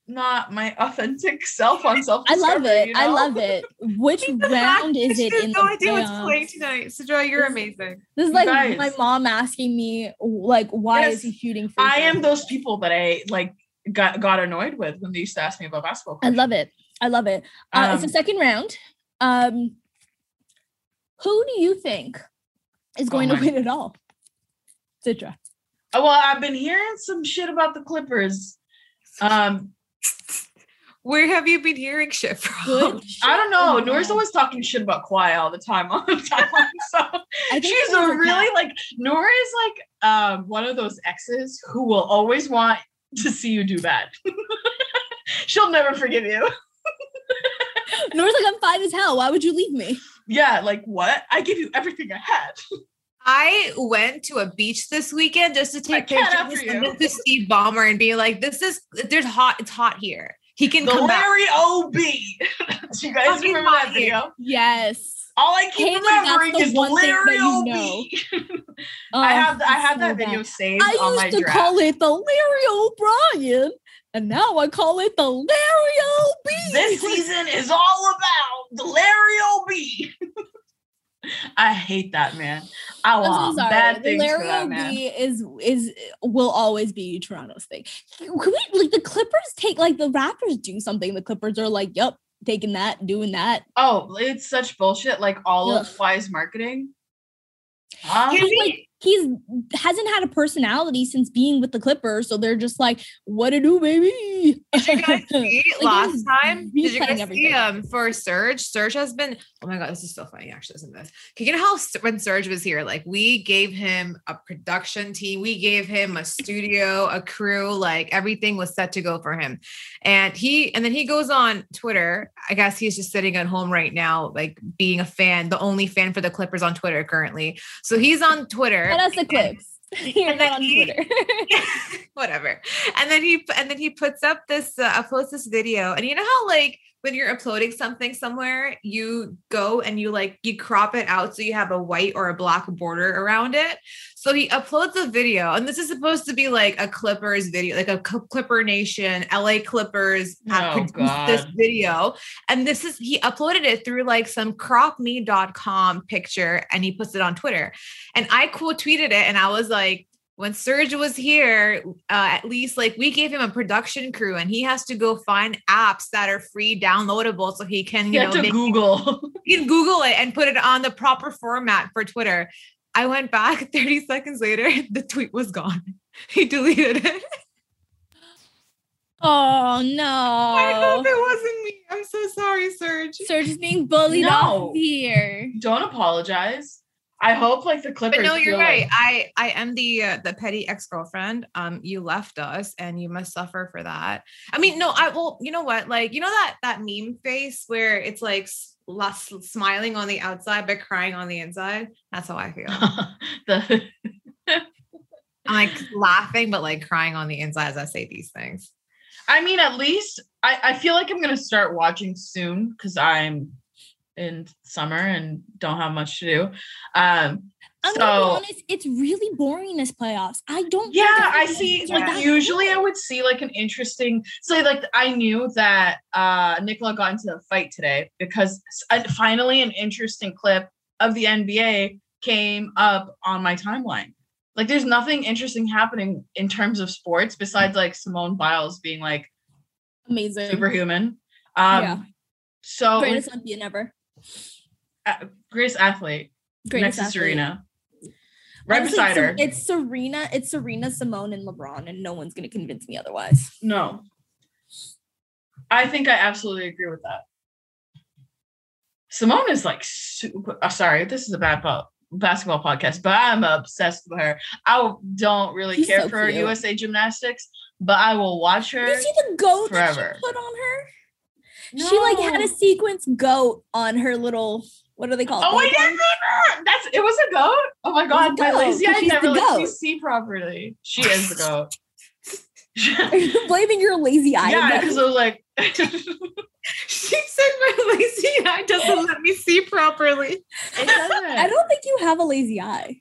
not my authentic self on self. I love it. I love it. Which round is it in no idea what's playing tonight. Sidra, you're This- amazing. This is You like guys. my mom asking me, like, why Yes, is he shooting I am those people that I like got got annoyed with when they used to ask me about basketball. I love it. I love it. Uh, it's the Um, second round. Um, who do you think is Oh going to win it all? Sidra. Oh, well, I've been hearing some shit about the Clippers. Um, Where have you been hearing shit from? Good. I don't know. shit. Nora's always talking shit about Kawhi all the time on the timeline. So she's she's a a really cat. like Nora is like um one of those exes who will always want to see you do bad. She'll never forgive you. Nora's like, I'm fine as hell. Why would you leave me? Yeah, like what? I give you everything I had. I went to a beach this weekend just to take can't pictures and you. send it to Steve Ballmer and be like, "This is there's hot. It's hot here. He can The come back." Larry OB. Do you guys Fucking remember that hot video? Yes. All I keep Haley, remembering is one thing Larry you OB. know. Oh, I Oh, have I have so that video bad. saved I on my used to draft. call it the Larry O'Brien, and now I call it the Larry OB. this season is all about the Larry OB. I hate that man. I want so bad things for Larry that OB man. is is will always be Toronto's thing. Can we like the Clippers take like the Raptors do something? The Clippers are like, yep, taking that, doing that. Oh, it's such bullshit. Like all Ugh. of Fly's marketing. Huh? Can we- like he's hasn't had a personality since being with the Clippers, so they're just like, what to do, baby? Did you guys see Like, last time? Did you guys see everything. um for Serge? Serge has been. Oh my god, this is so funny. Actually, isn't this? Okay, you know how when Serge was here, like we gave him a production team, we gave him a studio, a crew, like everything was set to go for him, and he and then he goes on Twitter. I guess he's just sitting at home right now, like being a fan, the only fan for the Clippers on Twitter currently. So he's on Twitter. Send us the clips. You're not on he- Twitter. whatever and then he and then he puts up this uh, uploads this video and you know how like when you're uploading something somewhere you go and you like you crop it out so you have a white or a black border around it. So he uploads a video and this is supposed to be like a clippers video like a clipper nation la clippers Oh, produced this video. And this is he uploaded it through like some cropme.com picture and he puts it on twitter. And i quote tweeted it and i was like when Serge was here, uh, at least like we gave him a production crew and he has to go find apps that are free downloadable so he can, you You know, to make, Google. he can Google it and put it on the proper format for Twitter. I went back 30 seconds later, the tweet was gone. He deleted it. Oh no. I hope it wasn't me. I'm so sorry, Serge. Serge is being bullied No. off here. Don't apologize. I hope like the Clippers. But no, you're right. like- I I am the uh, the petty ex girlfriend. Um, you left us, and you must suffer for that. I mean, no, I well, you know what? Like, you know that that meme face where it's like less smiling on the outside but crying on the inside. That's how I feel. the I'm like laughing but like crying on the inside as I say these things. I mean, at least I, I feel like I'm gonna start watching soon because I'm in summer and don't have much to do. Um, I'm So- gonna be honest, it's really boring this playoffs. I don't. Yeah, I see. Like that usually. I would see like an interesting. So like I knew that uh Nikola got into a fight today because finally an interesting clip of the NBA came up on my timeline. Like there's nothing interesting happening in terms of sports besides like Simone Biles being like amazing. superhuman. Um Yeah. so Greatest Olympian ever. Uh, greatest athlete Greatest next to. Serena. Right Honestly, beside Ser- her. It's Serena. It's Serena, Simone, and LeBron, and no one's gonna convince me otherwise. No. I think I absolutely agree with that. Simone is like super. Uh, sorry, this is a bad po- basketball podcast, but I'm obsessed with her. I don't really She's care so for. USA gymnastics, but I will watch her. You see the goat that she put on her? She like had a No. sequence goat on her little. What are they called? Oh, I didn't remember. That's it was a goat. Oh my god, my lazy eye never lets me see properly. She is the goat. Are you blaming your lazy eye? yeah, because I was like, She said my lazy eye doesn't let me see properly. I don't think you have a lazy eye.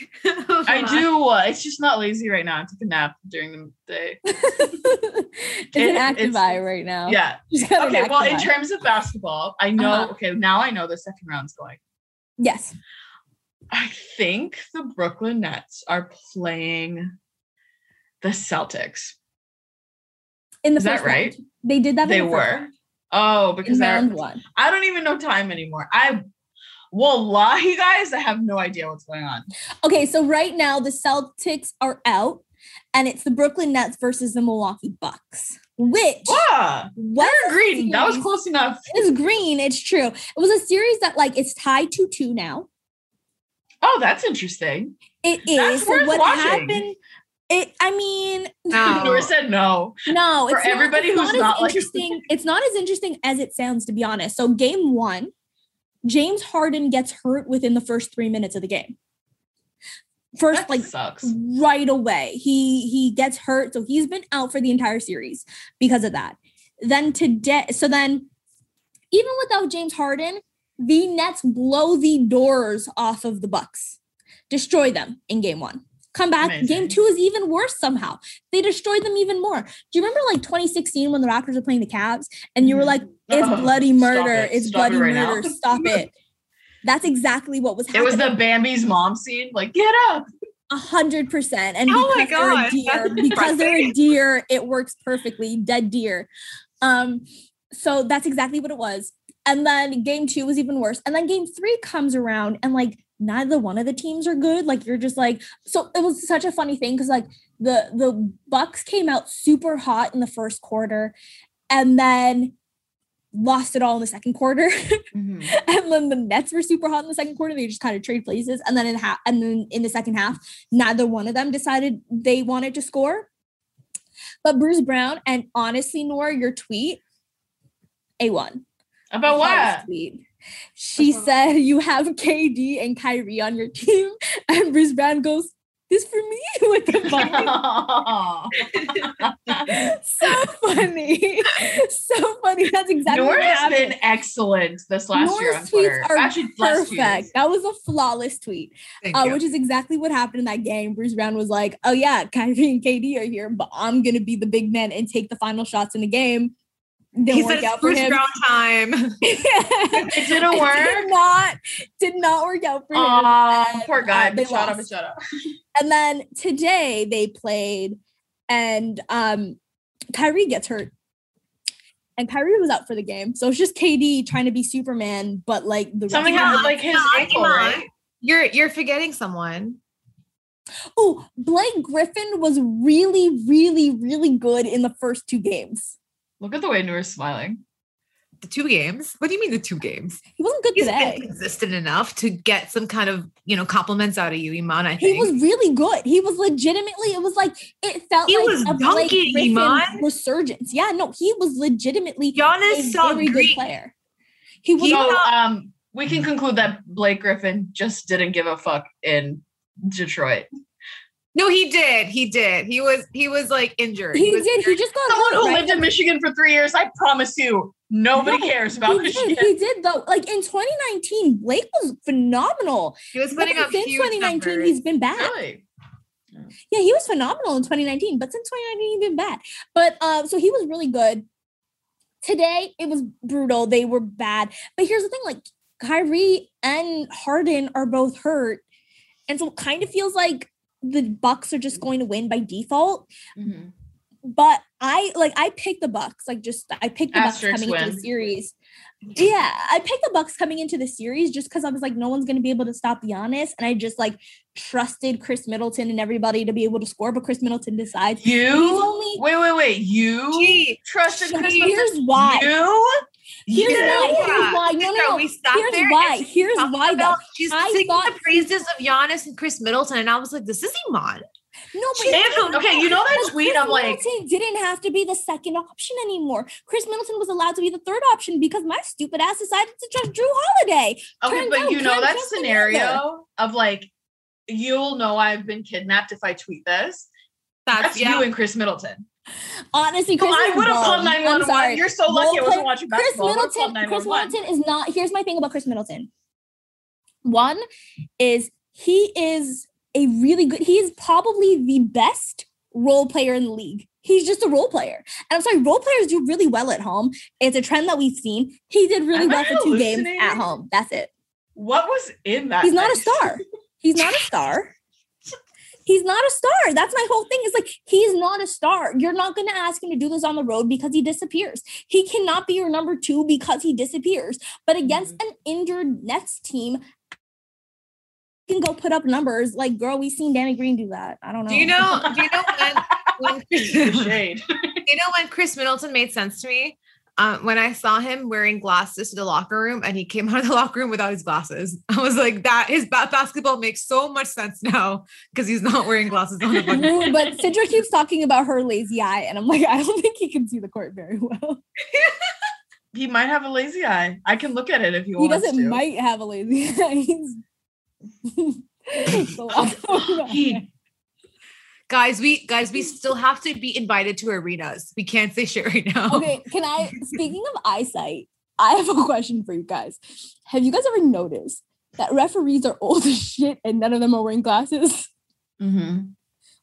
I do. uh, It's just not lazy right now. I took a nap during the day. it's It- an active eye right now. Yeah. She's got an Okay. Well, in eye. terms of basketball, I know. Uh-huh. Okay, now I know the second round's going. yes. I think the Brooklyn Nets are playing the Celtics. In the Is that first right? round. They did that. in They the were. round. Oh, in because I, round one. I don't even know time anymore. I you guys. I have no idea what's going on. Okay, so right now the Celtics are out, and it's the Brooklyn Nets versus the Milwaukee Bucks. Which Ah, was they're green. That was close enough. It's green. It's true. It was a series that like it's tied to two now. Oh, that's interesting. It That's is. so what watching. happened? It. I mean, No. Nora said no. no. For It's not- everybody it's who's not, not, like- interesting. it's not as interesting as it sounds, to be honest. So game one, James Harden gets hurt within the first three minutes of the game. First, That like sucks. right away. He he gets hurt, so he's been out for the entire series because of that. Then today, so then even without James Harden, the Nets blow the doors off of the Bucks, destroy them in game one. Come back, game two is even worse somehow. They destroyed them even more. Do you remember like 2016 when the Raptors were playing the Cavs and you were like, it's Oh, bloody murder, it. it's Stop bloody it right now. murder, stop it. That's exactly what was It happening. was the Bambi's mom scene. Like, get up. A hundred percent. And Oh my because they're a deer, because they're a deer, it works perfectly. Dead deer. Um, so that's exactly what it was. And then game two was even worse. And then game three comes around and like neither one of the teams are good. Like you're just like, so it was such a funny thing because like the the Bucks came out super hot in the first quarter and then lost it all in the second quarter. Mhm. and then the Nets were super hot in the second quarter. They just kind of trade places, and then in half, and then in the second half, neither one of them decided they wanted to score. But Bruce Brown and honestly, Nora, your tweet, a one. About what? Tweet. She Uh-huh. said you have KD and Kyrie on your team, and Bruce Brown goes, "This for me?" with the bunny. so funny, so funny. That's exactly Nora what has happened. been excellent this last year on Twitter. tweets are Actually. Perfect. That was a flawless tweet, uh, which is exactly what happened in that game. Bruce Brown was like, "Oh yeah, Kyrie and KD are here, but I'm gonna be the big man and take the final shots in the game." Didn't he work said out it's for Bruce him. Brown time. It didn't work. Did not did not work out for him. And, poor guy. uh, they shut up and shut up. And then today they played, and um, Kyrie gets hurt. And Kyrie was out for the game. So it's just KD trying to be Superman, but like the Something happened like his ankle, right? You're you're forgetting someone. Oh, Blake Griffin was really, really, really good in the first two games. Look at the way Nora's smiling. The two games. What do you mean the two games? He wasn't good He's today. been consistent enough to get some kind of you know compliments out of you, Imman. I think He was really good. He was legitimately. It was like it felt He like was a Blake dunking, Griffin Imman. resurgence. Yeah, no, he was legitimately Giannis a saw very good player. He was. He- So not- um we can conclude that Blake Griffin just didn't give a fuck in Detroit. No, he did. He did. He was he was like injured. He, was did. He just got Someone who right? lived in Michigan for three years, I promise you, nobody No, cares about he Michigan. did. He did though. Like in 2019, Blake was phenomenal. He was But putting then up since huge 2019, numbers. he's been bad. Really? Yeah, he was phenomenal in 2019, but since 2019, he's been bad. But uh, so he was really good. Today it was brutal. They were bad. But here's the thing: like Kyrie and Harden are both hurt, and so it kind of feels like the Bucks are just going to win by default. Mhm. But I like I picked the Bucks. Like just I picked the Asterisk Bucks coming into the series. Yeah, I picked the Bucks coming into the series just because I was like, no one's gonna be able to stop Giannis, and I just like trusted Khris Middleton and everybody to be able to score. But Khris Middleton decides You only. wait, wait, wait. You Gee, trusted Khris here's Middleton? why. You? Here's you? why. Here's why. No, no, no. We sat Here's there. why. Here's why, though. She's I singing thought- the praises of Giannis and Khris Middleton, and I was like, "This is Imman." No, but okay, you know that tweet? I'm like, Middleton didn't have to be the second option anymore. Khris Middleton was allowed to be the third option because my stupid ass decided to trust Jrue Holiday. okay, but out you know that scenario of like, you'll know I've been kidnapped if I tweet this. That's, That's yeah. you and Khris Middleton. Honestly, Khris I would have called I'm 911. sorry. You're so lucky I Role wasn't watching Khris basketball. I Middleton. Khris Middleton is not. Here's my thing about Khris Middleton. One is he is a really good. He is probably the best role player in the league. He's just a role player. And I'm sorry, role players do really well at home. It's a trend that we've seen. He did really Am well I for two games at home. That's it. What was in that? He's not a star. He's not a star. He's not a star. That's my whole thing. Is like he's not a star. You're not going to ask him to do this on the road because he disappears. He cannot be your number two because he disappears. But against mm-hmm. an injured Nets team, he can go put up numbers. Like, girl, we've seen Danny Green do that. I don't know. Do you know? Do you know when? when shade. you know when Khris Middleton made sense to me? Um, when I saw him wearing glasses to the locker room and he came out of the locker room without his glasses, I was like, that his ba- basketball makes so much sense now because he's not wearing glasses on the fucking Rude, but Sidra keeps talking about her lazy eye, and I'm like, I don't think he can see the court very well. he might have a lazy eye. I can look at it if you want. He doesn't to. might have a lazy eye. He's- so I don't. He guys. We guys, we still have to be invited to arenas. We can't say shit right now. okay, can I? Speaking of eyesight, I have a question for you guys. Have you guys ever noticed that referees are old as shit and none of them are wearing glasses? Mhm.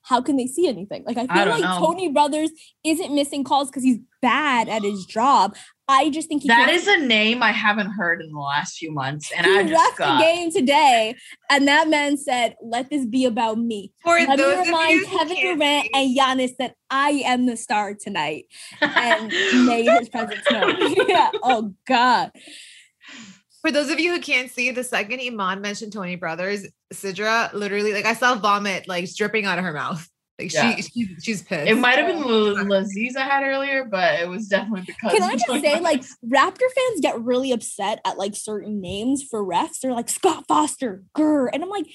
How can they see anything? Like I I feel don't like know. Tony Brothers isn't missing calls because he's bad at his job. I just think he That can't- is a name I haven't heard in the last few months, and he I left just the got. game today, and that man said, "Let this be about me." For Let me those of remind you Kevin Durant see- and Giannis that I am the star tonight, and may his presence known. yeah. Oh God. For those of you who can't see, the second Imman mentioned Tony Brothers, Sidra literally like I saw vomit like dripping out of her mouth. Like Yeah. she, she she's pissed. It might have been L- Laziz I had earlier, but it was definitely because. Can I just Tony say, like, Brothers. Raptor fans get really upset at like certain names for refs. They're like Scott Foster, Gurr, and I'm like,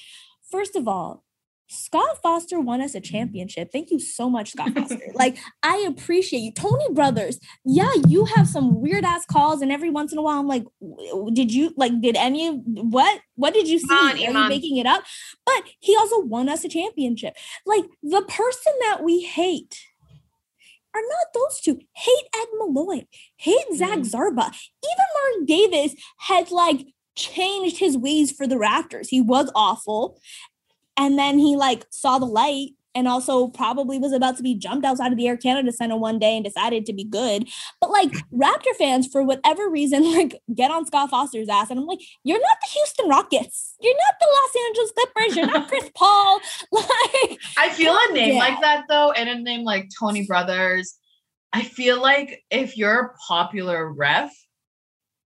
first of all, Scott Foster won us a championship. Thank you so much, Scott Foster. like, I appreciate you, Tony Brothers. Yeah, you have some weird ass calls, and every once in a while, I'm like, did you like? Did any of what? What did you see? on, Are you making it up? But he also won us a championship. Like the person that we hate are not those two. Hate Ed Malloy, hate Zach Mhm. Zarba. Even Marc Davis had like changed his ways for the Raptors. He was awful. And then he like saw the light and also probably was about to be jumped outside of the Air Canada Center one day and decided to be good. But like Raptor fans, for whatever reason, like get on Scott Foster's ass. And I'm like, you're not the Houston Rockets. You're not the Los Angeles Clippers. You're not Chris Paul. Like, I feel a name Yeah. like that though, and a name like Tony Brothers. I feel like if you're a popular ref,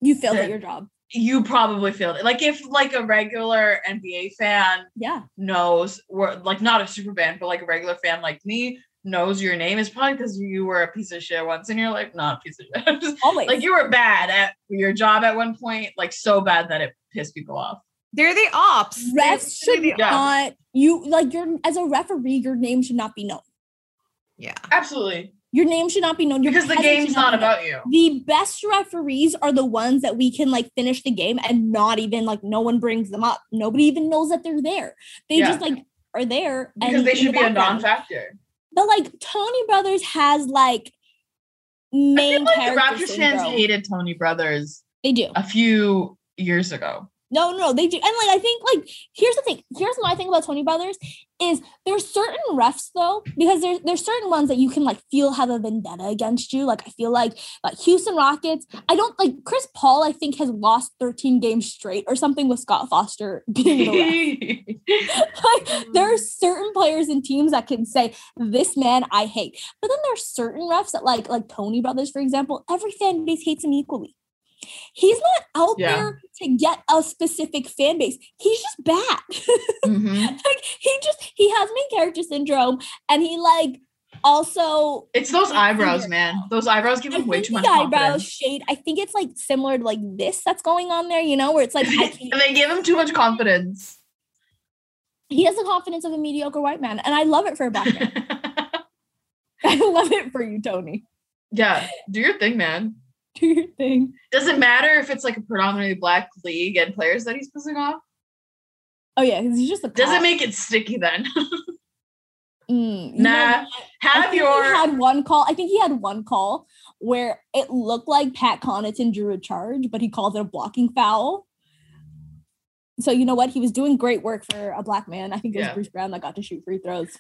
you failed at your job. You probably feel it. Like if like a regular NBA fan Yeah. knows, or like not a super fan, but like a regular fan like me knows your name is probably because you were a piece of shit once and you're like not a piece of shit. Just- Always. like you were bad at your job at one point, like so bad that it pissed people off. They're the ops. They're refs should literally the Yeah. not you like your as a referee, your name should not be known. Yeah. Absolutely. Your name should not be known. Your Because the game's not known. about you. the best referees are the ones that we can like finish the game and not even like no one brings them up. Nobody even knows that they're there. They Yeah. just like are there because and they should the be a non-factor. But like Tony Brothers has like I main feel like the character Raptors fans hated Tony Brothers They do. a few years ago. No, no, they do. And like I think like here's the thing. Here's my thing about Tony Brothers is there's certain refs though, because there's there's certain ones that you can like feel have a vendetta against you. Like I feel like like Houston Rockets. I don't like Chris Paul, I think, has lost 13 games straight or something with Scott Foster being the ref. like there are certain players and teams that can say this man I hate, but then there's certain refs that like like Tony Brothers, for example. Every fan base hates him equally. He's not out Yeah. there to get a specific fan base. He's just bad. Mhm. like he just he has main character syndrome, and he like also. It's those eyebrows, man. Those eyebrows give I him way too much eyebrows confidence. shade. I think it's like similar to like this that's going on there. You know, where it's like and they give him too much confidence. he has the confidence of a mediocre white man, and I love it for a black man. I love it for you, Tony. yeah, do your thing, man. Do your thing. Does it matter if it's like a predominantly black league and players that he's pissing off. Oh yeah, because he's just a Does it make it sticky then. Mm, know nah. Have your he had one call. I think he had one call where it looked like Pat Connaughton drew a charge, but he called it a blocking foul. So you know what? He was doing great work for a black man. I think it was Yeah. Bruce Brown that got to shoot free throws.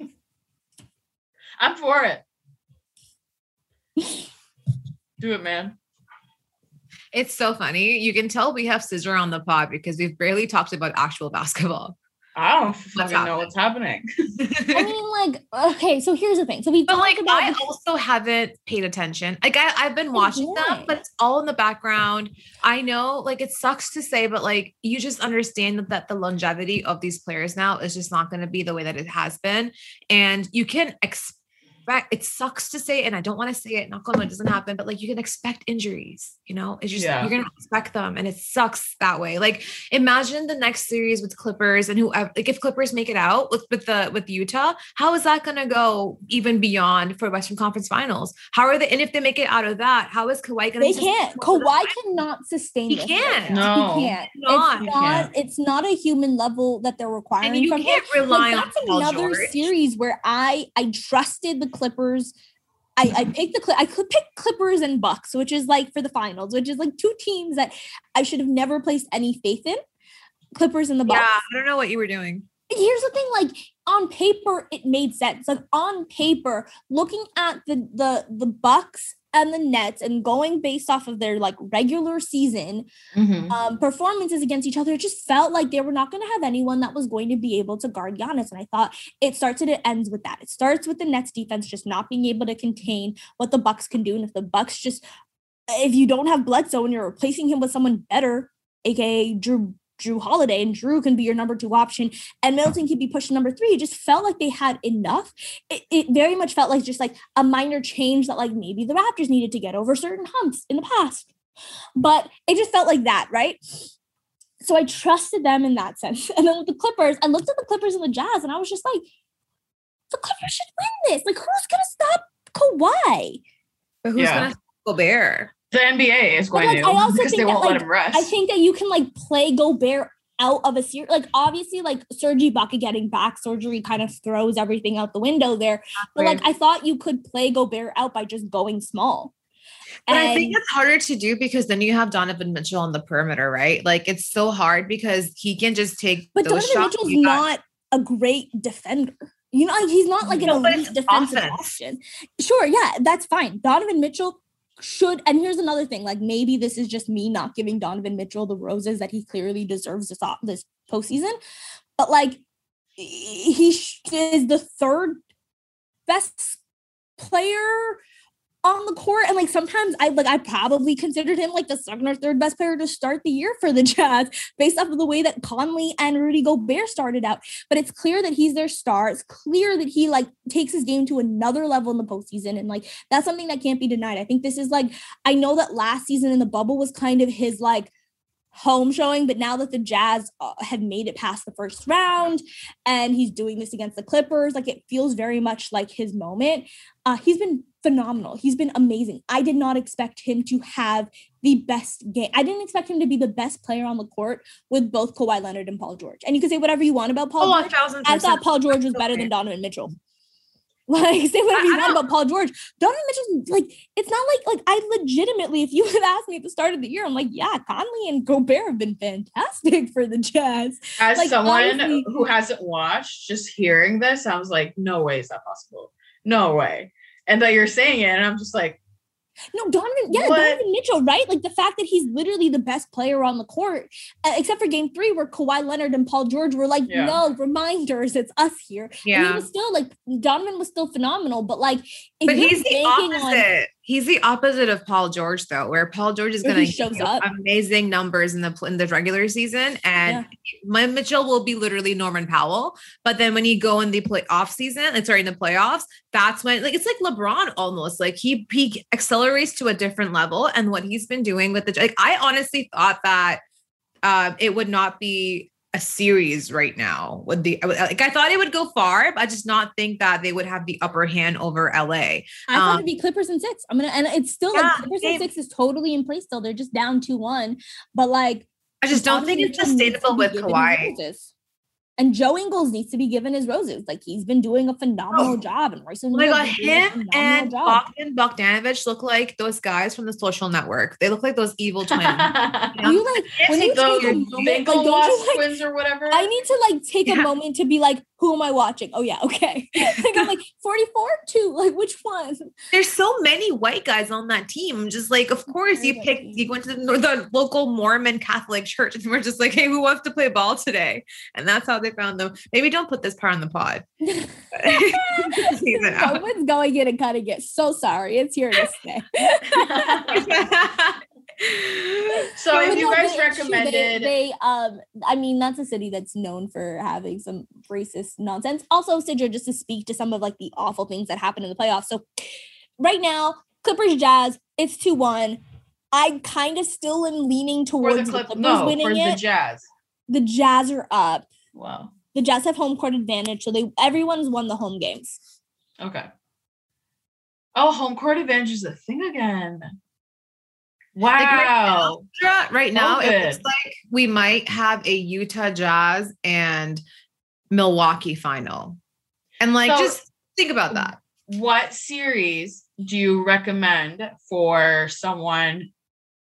I'm for it. Do it, man. It's so funny. You can tell we have Sidra on the pod because we've barely talked about actual basketball. I don't fucking know what's happening. I mean, like, okay, so here's the thing. So we But talked like about I also haven't paid attention. Like I, I've been watching them, why? but it's all in the background. I know, like it sucks to say, but like you just understand that, that the longevity of these players now is just not going to be the way that it has been, and you can expect. It sucks to say, and I don't want to say it. Not going, it doesn't happen, but like you can expect injuries. You know, it's just Yeah. you're gonna expect them, and it sucks that way. Like imagine the next series with Clippers and whoever. Like if Clippers make it out with with the with Utah, how is that gonna go even beyond for Western Conference Finals? How are they? And if they make it out of that, how is Kawhi gonna? they can't. Kawhi cannot sustain. He this can't. No. he can't. Not. It's not. can't. It's not a human level that they're requiring And you from him. can't rely like, on that's Paul another George. series where I I trusted the Clippers. I, I mm-hmm. picked the I could pick Clippers and Bucks, which is like for the finals, which is like two teams that I should have never placed any faith in. Clippers and the Bucks. Yeah, I don't know what you were doing. Here's the thing: like on paper, it made sense. Like on paper, looking at the the the Bucks and the Nets and going based off of their like regular season, Mhm. um, performances against each other, it just felt like they were not going to have anyone that was going to be able to guard Giannis. And I thought it starts and it ends with that. It starts with the Nets defense just not being able to contain what the Bucks can do. And if the Bucks just, if you don't have Bledsoe and you're replacing him with someone better, aka Jrue. Jrue Holiday and Jrue can be your number two option, and Middleton can be pushed to number three. It just felt like they had enough. It, it very much felt like just like a minor change that like maybe the Raptors needed to get over certain humps in the past but it just felt like that, right? So I trusted them in that sense. And then with the Clippers, I looked at the Clippers and the Jazz, and I was just like, the Clippers should win this. Like, who's gonna stop Kawhi? But who's Yeah. gonna stop Gobert? The NBA is But, going like, to I also because think they that, won't let like, him rest. I think that you can like play Gobert out of a series. Like, obviously, like Serge Ibaka getting back surgery kind of throws everything out the window there. But like, I thought you could play Gobert out by just going small. But I think it's harder to do because then you have Donovan Mitchell on the perimeter, right? Like it's so hard because he can just take But those Donovan shots. Mitchell's You got- not a great defender. You know, like, he's not like an No, but elite defensive offense. option. Sure, yeah, that's fine. Donovan Mitchell should, and here's another thing: like maybe this is just me not giving Donovan Mitchell the roses that he clearly deserves this this postseason, but like he is the third best player on the court and like sometimes i like i probably considered him like the second or third best player to start the year for the jazz based off of the way that conley and rudy gobert started out. But it's clear that he's their star. It's clear that he like takes his game to another level in the postseason and like that's something that can't be denied. I think this is like i know that last season in the bubble was kind of his like home showing, but now that the Jazz uh, have made it past the first round and he's doing this against the Clippers, like it feels very much like his moment. Uh, he's been phenomenal. He's been amazing. I did not expect him to have the best game. I didn't expect him to be the best player on the court with both Kawhi Leonard and Paul George. And you can say whatever you want about Paul Oh, a George. I thought. Paul George was better than Donovan Mitchell. Like say whatever you want about Paul George. Donovan Mitchell's like it's not like like I legitimately, if you had asked me at the start of the year, I'm like, yeah, Conley and Gobert have been fantastic for the Jazz. As Like, someone honestly- who hasn't watched, just hearing this, I was like, no way is that possible. No way. And that you're saying it, and I'm just like, No, Donovan, yeah, What? Donovan Mitchell, right? Like the fact that he's literally the best player on the court, uh, except for game three, where Kawhi Leonard and Paul George were like, Yeah. no, reminders, it's us here. And he was still like, Donovan was still phenomenal, but like, But he's the banking on- opposite. He's the opposite of Paul George, though, where Paul George is going to amazing numbers in the in the regular season, and my Mitchell will be literally Norman Powell. But then when you go in the play off season, and sorry, in the playoffs, that's when like it's like LeBron almost like he he accelerates to a different level, and what he's been doing with the like I honestly thought that uh, it would not be a series right now with the like I thought it would go far, but I just not think that they would have the upper hand over LA. I thought Um, it'd be Clippers and six. I'm gonna, and it's still Yeah, like Clippers same. and six is totally in place still. They're just down two one, but like I just don't think it's Mitchell needs to sustainable with Kawhi. Roses. And Joe Ingles needs to be given his roses. Like he's been doing a phenomenal Oh. job, and Royce Oh my god, has been doing a him and job. Bogdan Bogdanovich look like those guys from the social network. They look like those evil twins. Do you like when you take a moment, like, don't you like twins or whatever. I need to like take a moment to be like, who am I watching? Oh yeah, okay. like I'm like 44, two, like which one? There's so many white guys on that team. Just like, of course, you pick. you went to the, the local Mormon Catholic church and we're just like, hey, who wants to play ball today? And that's how they found them. Maybe don't put this part on the pod. Leave it out. Someone's going in and cutting it. So sorry, it's here to stay. so if you no, guys it's they- recommended they, um i mean that's a city that's known for having some racist nonsense also sidra just to speak to some of like the awful things that happen in the playoffs so right now clippers jazz it's 2-1 i kind of still am leaning towards the the, clip, clippers no, winning for the it Jazz. the jazz are up Wow. the jazz have home court advantage so they everyone's won the home games Okay. Oh, home court advantage is a thing again. Wow. Dra- right now, it looks like we might have a Utah Jazz and Milwaukee final. And like, So- just think about that. What series do you recommend for someone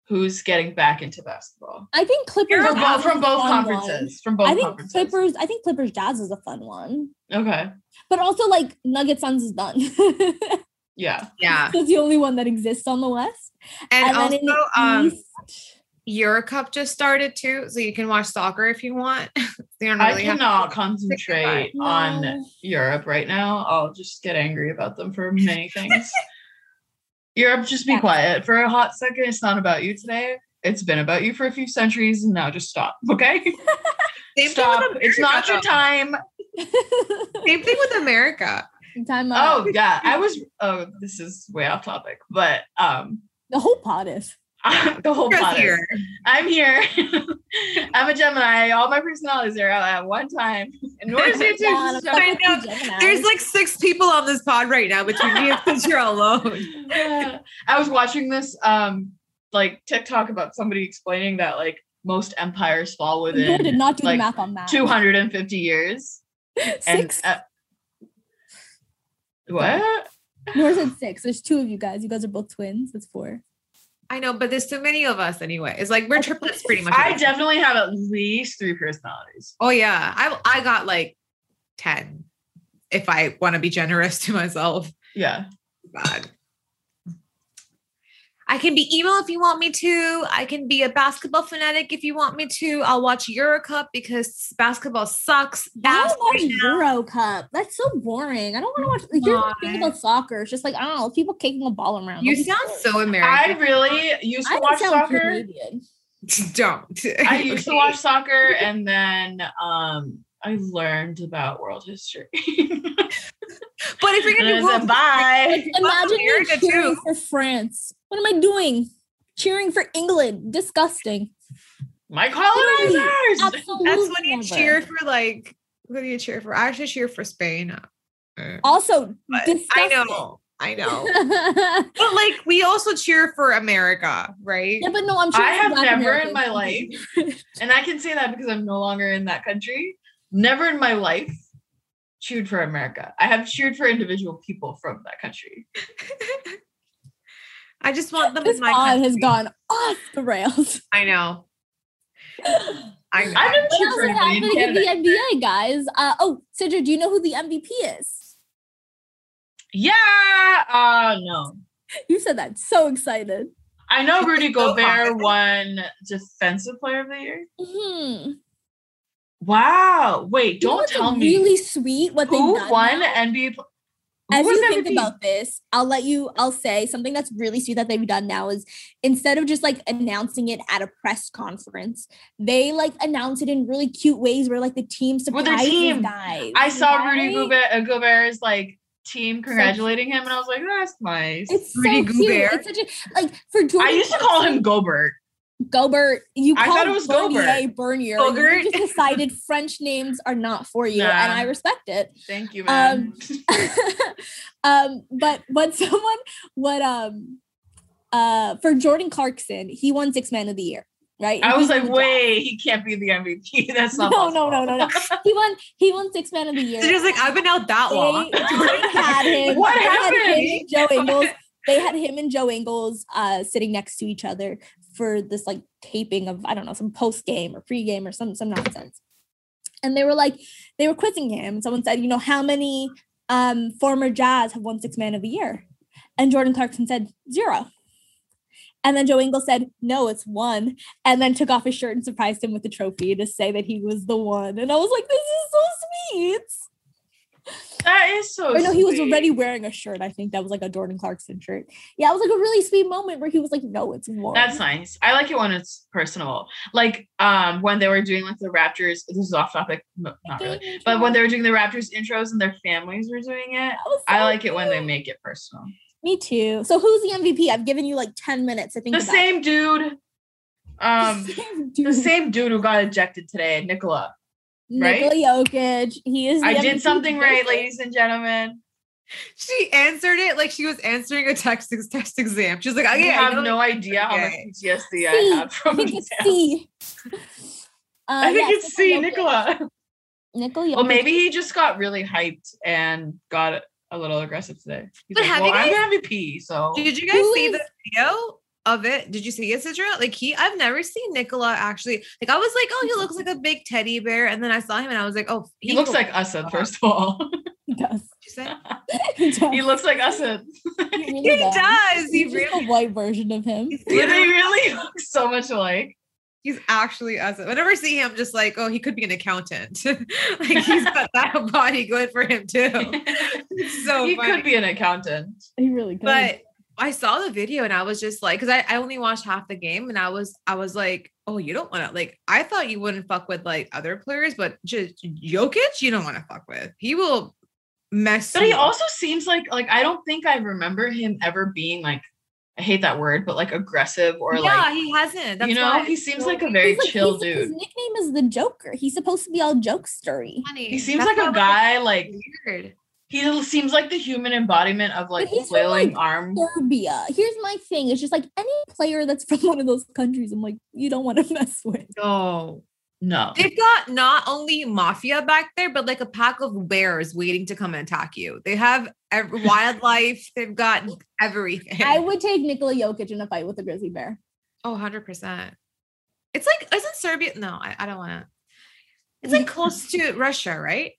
who's getting back into basketball? i think clippers From Jazz both, is from both fun one. conferences. From both i think conferences. clippers i think clippers jazz is a fun one Okay. but also like nugget suns is done Yeah. Yeah. That's the only one that exists on the West. And, then in the also, um, East- Eurocup just started too, so you can watch soccer if you want. you don't I really have cannot to- concentrate on Europe right now. I'll just get angry about them for many things. Europe, just be Yeah. quiet for a hot second. It's not about you today. It's been about you for a few centuries, and now just stop. Okay, Same stop. with It's not your time. Same thing with America. Time out. Oh yeah, I was. Oh, this is way off topic, but um, the whole pot is. the whole Just plot is- I'm here. I'm a Gemini. All my personalities are out at one time. And Nora's here too. Yeah, She's and a I'm I fucking know. with Gemini. There's like six people on this pod right now between me and Fisher alone. Yeah. I was watching this um like TikTok about somebody explaining that like most empires fall Nora did within not do like, the math on that. 250 years. And Six. uh, what? Nora said six. There's two of you guys. You guys are both twins. That's four. I know, but there's too many of us anyway. It's like we're triplets pretty much. I definitely have at least three personalities. oh yeah, I I got like ten. If I want to be generous to myself, Yeah. God. I can be emo if you want me to. I can be a basketball fanatic if you want me to. I'll watch Eurocup because basketball sucks. I ass don't watch. Euro Cup. That's so boring. I don't want to watch. Like, here's the thing Why? about soccer. It's just like I don't know. People kicking a ball around. You sound silly. so American. I really used to don't watch sound soccer. Canadian. Don't. I used to watch soccer and then um I learned about world history. But if you're gonna I do said, world bye. Imagine me America, cheering too. for France. What am I doing? Cheering for England. Disgusting. My colonizers. Absolutely. That's when you never. cheer for like what do you cheer for? I actually cheer for Spain. Also, I know. I know. But like we also cheer for America, right? yeah, but no, I'm sure I have never Americans. in my life, and I can say that because I'm no longer in that country. Never in my life cheered for America. I have cheered for individual people from that country. I just want them this in my pod has gone off the rails. I know. I know. I've never What cheered else for is anybody in happening in the NBA, guys? Uh, oh, Sidra, do you know who the MVP is? Yeah. Uh no. You said that so excited. I know Rudy Gobert confident. won Defensive Player of the Year. Hmm. Wow. Wait, don't what's tell me. Really sweet. What who they've won now? NBA? As you think about this, I'll let you. I'll say something that's really sweet that they've done now is instead of just like announcing it at a press conference, they like announce it in really cute ways where like the team surprises team. guys. I saw Rudy? Gobert, uh, Gobert's like team congratulating him, and I was like, that's nice. It's Rudy so cute. Gobert. It's such a like for Jordan. I used to call him Gobert. Gobert. You I called thought it was Bernier Gobert. Bernier. Bogert. You just decided French names are not for you, and I respect it. Thank you, man. um, but when someone what um uh for Jordan Clarkson, he won six man of the year, right? I was like, the wait, he can't be the MVP. That's not no, no, no, no, no. He won. He won six man of the year. They're just like I've been out that long. They, they had him. What they had him happened? and Joe Ingles. They had him and Joe Ingles uh, sitting next to each other for this like taping of I don't know some post game or pre game or some some nonsense. And they were like they were quizzing him. Someone said, you know, how many um, former Jazz have won six man of the year? And Jordan Clarkson said zero. And then Joe Ingles said, no, it's one. And then took off his shirt and surprised him with the trophy to say that he was the one. And I was like, this is so sweet. That is so. Or no, he was sweet. already wearing a shirt. I think that was like a Jordan Clarkson shirt. Yeah, it was like a really sweet moment where he was like, "No, it's one." That's nice. I like it when it's personal. Like um when they were doing like the Raptors. This is off topic, not really. But when they were doing the Raptors intros and their families were doing it, was I so like it when they make it personal. Me too. So who's the MVP? I've given you like ten minutes I think The same dude. Um, the same the dude. same dude who got ejected today, Nikola. Right? Nikola Jokic. He is. the I did MVP something right, ladies and gentlemen. She answered it like she was answering a text test exam. She's like, oh, I have know no idea how much Okay. PTSD I C. have I from think it's. C. Uh, I think yes, it's C, Jokic. Nicola. Nikola Jokic. Well, maybe he just got really hyped and got a little aggressive today. He's But like, have well, you guys- I'm the MVP, so Did you guys see is- the video of it? Did you see it, Sidra? Like he, I've never seen Nikola actually. Like I was like, oh, he looks like a big teddy bear, and then I saw him and I was like, oh, he looks like Usad, first of all. he does. you say? He does. he looks like Usad. He, really He does. He He's just really. a white version of him. He They really looks so much alike. he's actually us. Whenever I see him, I'm just like, oh, he could be an accountant. like he's got that body good for him too. So he funny. could be an accountant. He really could. but I saw the video and I was just like, because I, I only watched half the game and I was I was like, oh, you don't want to like. I thought you wouldn't fuck with like other players, but just Jokic, you don't want to fuck with. He will mess. But he up. also seems like like I don't think I remember him ever being like I hate that word, but like aggressive or yeah, like yeah, he hasn't. That's you know, why he seems so like a very He's like- chill he's- His nickname is the Joker. He's supposed to be all jokestery. funny. He seems That's like a guy like weird. He seems like the human embodiment of like he's from, flailing like, arm. Serbia. Here's my thing. It's just like any player that's from one of those countries, I'm like, you don't want to mess with. No, No. they've got not only mafia back there, but like a pack of bears waiting to come and attack you. They have ev- wildlife. They've got everything. I would take Nikola Jokic in a fight with a grizzly bear. Oh, 100%. It's like, isn't Serbia? No, I, I don't want to. It's like close to Russia, right?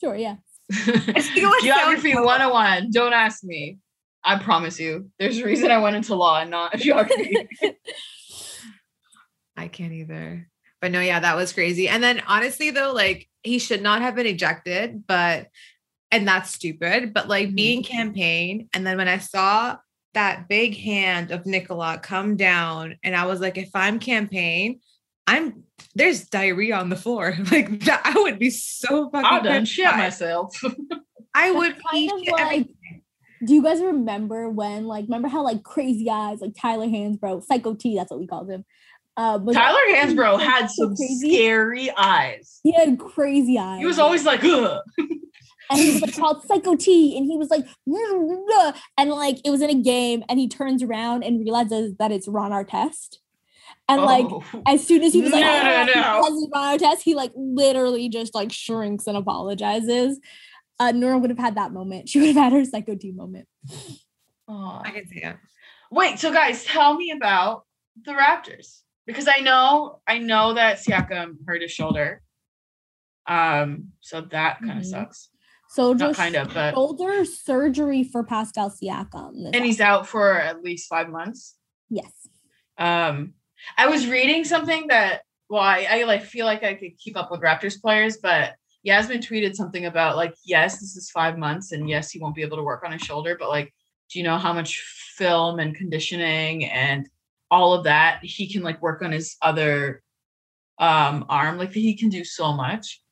Sure, yeah. Geography 101. Don't ask me. I promise you. There's a reason I went into law and not geography. I can't either. But no, yeah, that was crazy. And then honestly, though, like he should not have been ejected, but and that's stupid. But like Mhm. being Cam Payne, and then when I saw that big hand of Nikola come down, and I was like, if I'm Cam Payne, I'm there's diarrhea on the floor. Like that, I would be so fucking. I done shit myself. I would Kind pee like- everything. Do you guys remember when, like, remember how like crazy eyes, like Tyler Hansbrough, Psycho T, that's what we called him, Uh, but Tyler Hansbrough so had some crazy. scary eyes. he had crazy eyes. He was always like, Ugh. and he was like called Psycho T, and he was like, and like it was in a game, and he turns around and realizes that it's Ron Artest, and like Oh. as soon as he was like, No, no, "Oh, no. because it's Ron he like literally just like shrinks and apologizes. Uh, Nora would have had that moment. She would have had her Psycho D moment. Aw. I can see it. Wait, so guys, tell me about the Raptors because I know I know that Siakam hurt his shoulder. Um, so that kind of Mhm. sucks. So just kind of, but shoulder surgery for Pascal Siakam. this and he's out for at least five months. Yes. Um, I was reading something that well, I, I like feel like I could keep up with Raptors players, but Yasmin tweeted something about like, yes, this is five months, and yes, he won't be able to work on his shoulder, but like, do you know how much film and conditioning and all of that he can like work on his other um arm? Like he can do so much.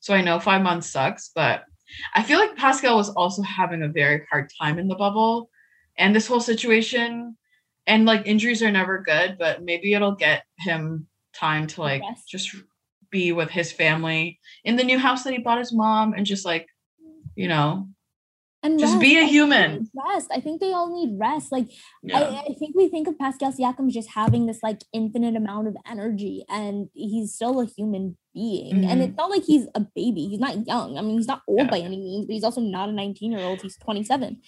So I know five months sucks, but I feel like Pascal was also having a very hard time in the bubble and this whole situation and like injuries are never good but maybe it'll get him time to like Rest. just be with his family in the new house that he bought his mom and just like you know And Just rest. be a human. Rest. I think they all need rest. Like yeah I, I think we think of Pascal Siakam just having this like infinite amount of energy, and he's still a human being. And Mhm. it's not like he's a baby. He's not young. I mean, he's not old Yeah. by any means, but he's also not a 19 year old. He's 27.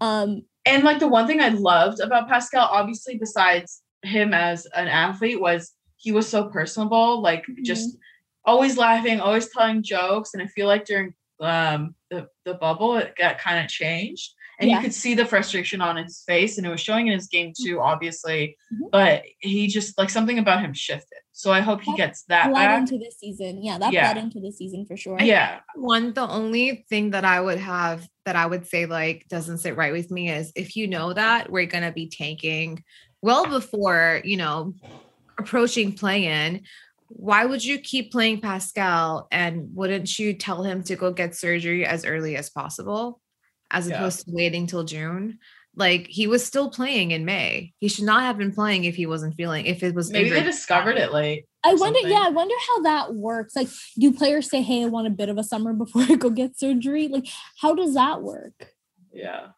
Um, and like the one thing I loved about Pascal, obviously, besides him as an athlete, was he was so personable, like just always laughing, always telling jokes. And I feel like during um the, the bubble, it got kind of changed. And Yeah. you could see the frustration on his face, and it was showing in his game too, obviously. Mhm. But he just like something about him shifted. So I hope he gets that bled back. into this season. Yeah, that Yeah. bled into the season for sure. Yeah. One, the only thing that I would have that I would say like doesn't sit right with me is if you know that we're gonna be tanking well before, you know, approaching play in, why would you keep playing Pascal and wouldn't you tell him to go get surgery as early as possible as Yeah. opposed to waiting till June? Like he was still playing in May. He should not have been playing if he wasn't feeling if it was Maybe they discovered it late. I wonder, something. yeah, I wonder how that works. Like, do players say, Hey, I want a bit of a summer before I go get surgery? Like, how does that work? Yeah.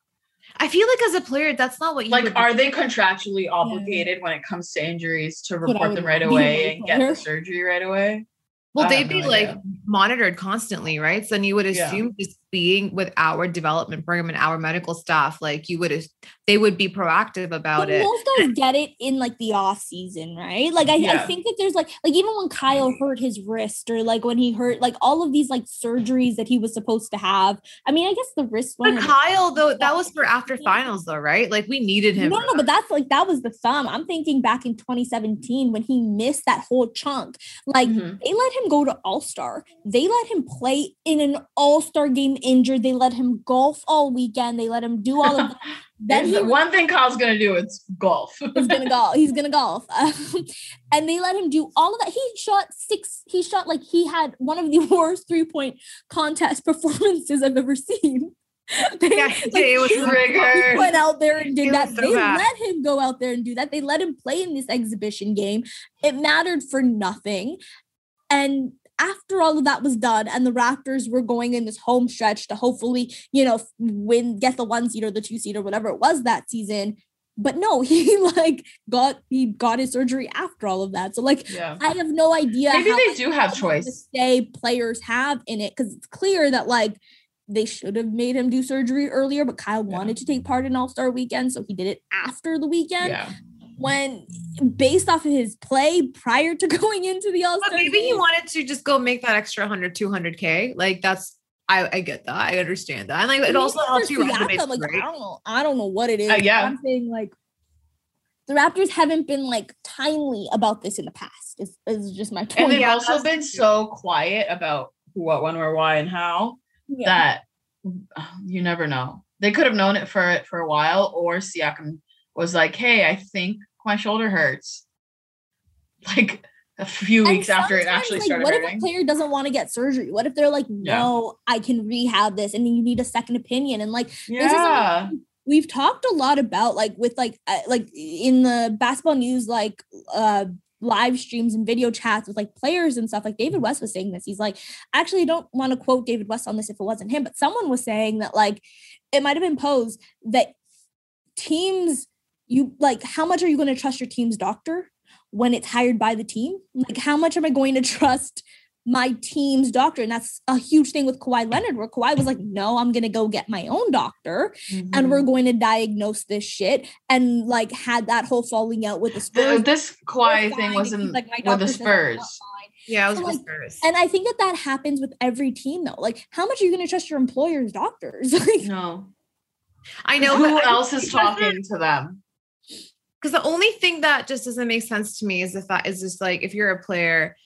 I feel like as a player, that's not what you Like, would are they contractually obligated when it comes to injuries to report them right away and get the surgery right away? Well, I they'd be no like idea. monitored constantly, right? So then you would Yeah. assume just being with our development program and our medical staff, like you would, they would be proactive about But it. most guys get it in like the off season, right? Like I, I think that there's like like even when Kyle hurt his wrist or like when he hurt like all of these like surgeries that he was supposed to have. I mean, I guess the wrist one. But or the- Kyle, though, that was for after finals, though, right? Like we needed him. No, no, but that's like that was the thumb. I'm thinking back in 2017 when he missed that whole chunk. Like Mhm. they let him go to All Star. They let him play in an All Star game injured. They let him golf all weekend. They let him do all of that. Then he one thing Kyle's gonna do is golf. he's gonna golf. He's gonna golf. Um, and they let him do all of that. He shot six. He shot like he had one of the worst three point contest performances I've ever seen. They, Yeah, he did. It was he- He went out there and did It that. so they bad. let him go out there and do that. They let him play in this exhibition game. It mattered for nothing. And after all of that was done, and the Raptors were going in this home stretch to hopefully, you know, win, get the one seed or the two seed or whatever it was that season. But no, he like got he got his surgery after all of that. So like yeah. I have no idea. Maybe how they do have choice. Say players have in it because it's clear that like they should have made him do surgery earlier, but Kyle Yeah. wanted to take part in All Star Weekend, so he did it after the weekend. Yeah. When based off of his play prior to going into the All But Star, maybe he wanted to just go make that extra 100, 200K. Like that's, I, I get that. I understand that. And like it also helps you resume, like, I don't know. I don't know what it is. Uh, yeah. I'm saying like the Raptors haven't been like timely about this in the past. Is, is just my And point. they've also been so quiet about who, what, when, where, why, and how Yeah. that uh, you never know. They could have known it for it for a while, or Siakam was like, "Hey, I think my shoulder hurts." Like a few weeks after it actually like, started what if a player doesn't want to get surgery? What if they're like, Yeah. no, I can rehab this, and you need a second opinion? And like, is something Yeah, we've talked a lot about, like with like, uh, like in the basketball news, like, uh, live streams and video chats with like players and stuff. Like David West was saying this. He's like, actually, I don't want to quote David West on this if it wasn't him, but someone was saying that like it might have been posed that teams, you like, how much are you going to trust your team's doctor when it's hired by the team? Like, how much am I going to trust? my team's doctor. And that's a huge thing with Kawhi Leonard, where Kawhi was like, no, I'm going to go get my own doctor mm-hmm. and we're mm-hmm. going to diagnose this shit. And like had that whole falling out with the Spurs. This Kawhi thing wasn't like, with the Spurs. Yeah, it was so, like, Spurs. And I think that that happens with every team though. Like, how much are you going to trust your employer's doctors? like, no. I know. Who else is talking to them? Because the only thing that just doesn't make sense to me is the fact is just like if you're a player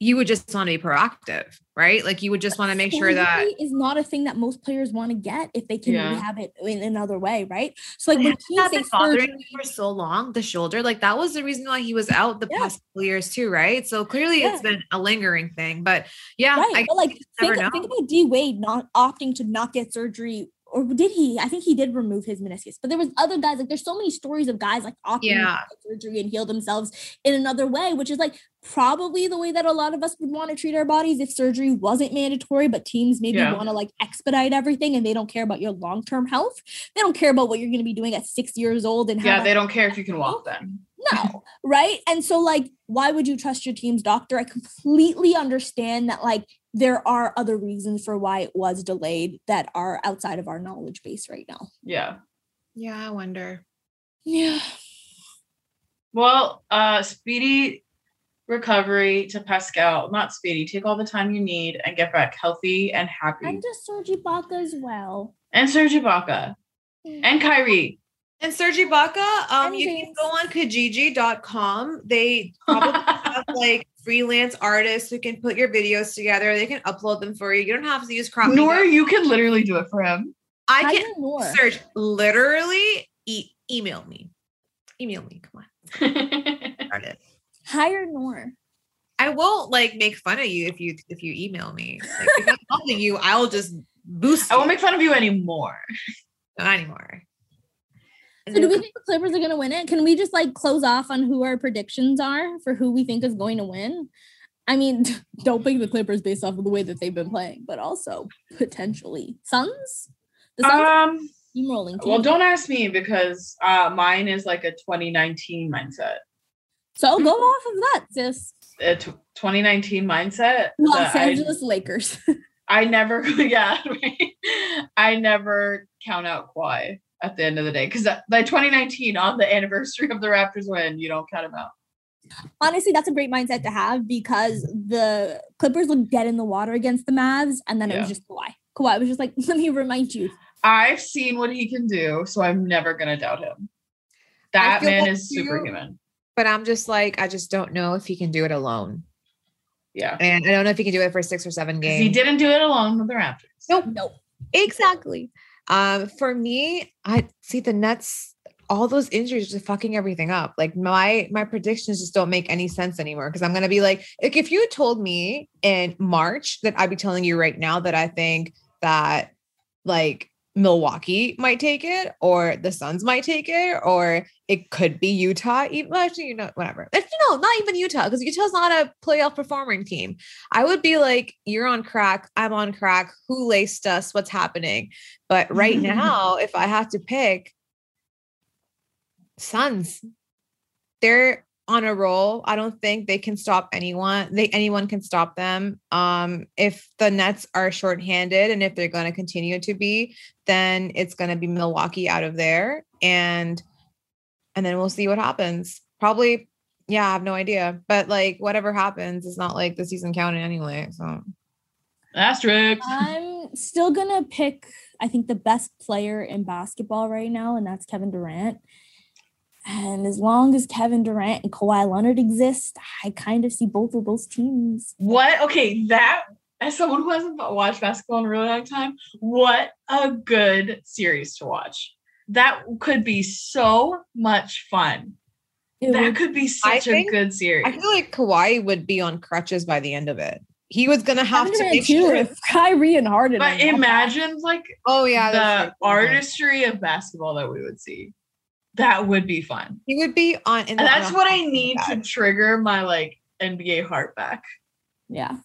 you would just want to be proactive, right? Like you would just want to make sure that is not a thing that most players want to get if they can yeah. have it in another way, right? So like when he's been bothering me for so long, the shoulder, like that was the reason why he was out the yeah. past couple years too, right? So clearly yeah. it's been a lingering thing, but yeah, right. I but like think, think about D Wade not opting to not get surgery or did he? I think he did remove his meniscus, but there was other guys. Like there's so many stories of guys like opting yeah. surgery and heal themselves in another way, which is like probably the way that a lot of us would want to treat our bodies if surgery wasn't mandatory, but teams maybe yeah. want to like expedite everything and they don't care about your long term health. They don't care about what you're going to be doing at six years old and yeah, they don't care if you can walk then. No, right? And so, like, why would you trust your team's doctor? I completely understand that, like, there are other reasons for why it was delayed that are outside of our knowledge base right now. Yeah. Yeah, I wonder. Yeah. Well, uh speedy recovery to Pascal. Not speedy. Take all the time you need and get back healthy and happy. And to Serge Ibaka as well. And Serge Ibaka. Mm. And Kyrie. And Serge Ibaka, um, you can go on Kijiji.com. They probably have like freelance artists who can put your videos together. They can upload them for you. You don't have to use crop. Noor you can literally do it for him. I can search literally e- email me. Email me. Come on. Start it. Hire Noor. I won't like make fun of you if you if you email me. Like, if I'm calling you, I'll just boost. I won't make fun of you anymore. Not anymore. So do we think the Clippers are going to win it? Can we just like close off on who our predictions are for who we think is going to win? I mean, don't pick the Clippers based off of the way that they've been playing, but also potentially Suns. The Suns um, steamrolling. Team. Well, don't ask me because uh, mine is like a 2019 mindset. So go off of that, sis. A t- 2019 mindset. Los Angeles I, Lakers. I never, yeah, I never count out Kawhi at the end of the day because by 2019 on the anniversary of the Raptors win, you don't count them out. Honestly, that's a great mindset to have because the Clippers looked dead in the water against the Mavs, and then yeah. it was just Kawhi. Kawhi was just like, let me remind you. I've seen what he can do, so I'm never gonna doubt him. That man is superhuman. But I'm just like, I just don't know if he can do it alone. Yeah. And I don't know if he can do it for six or seven games. He didn't do it alone with the Raptors. Nope. Nope. Exactly. Um, for me, I see the Nets. All those injuries are fucking everything up. Like my my predictions just don't make any sense anymore. Because I'm gonna be like, like if you told me in March that I'd be telling you right now that I think that like Milwaukee might take it, or the Suns might take it, or it could be Utah. Even actually, you know, whatever. If, no, not even Utah, because Utah's not a playoff performing team. I would be like, you're on crack, I'm on crack. Who laced us? What's happening? But right now, if I have to pick, Suns, they're on a roll. I don't think they can stop anyone. They anyone can stop them. Um, if the Nets are shorthanded and if they're going to continue to be, then it's going to be Milwaukee out of there, and and then we'll see what happens. Probably, yeah, I have no idea. But like whatever happens, it's not like the season counted anyway. So asterisk. I'm still gonna pick. I think the best player in basketball right now, and that's Kevin Durant. And as long as Kevin Durant and Kawhi Leonard exist, I kind of see both of those teams. What? Okay, that as someone who hasn't watched basketball in a really long time, what a good series to watch. That could be so much fun. It that would, could be such a good series. I feel like Kawhi would be on crutches by the end of it. He was gonna have to make sure if Kyrie and Harden. But imagine like oh yeah, the artistry of basketball that we would see. That would be fun. He would be on. In And that's on what I hot need to trigger my like NBA heart back. Yeah.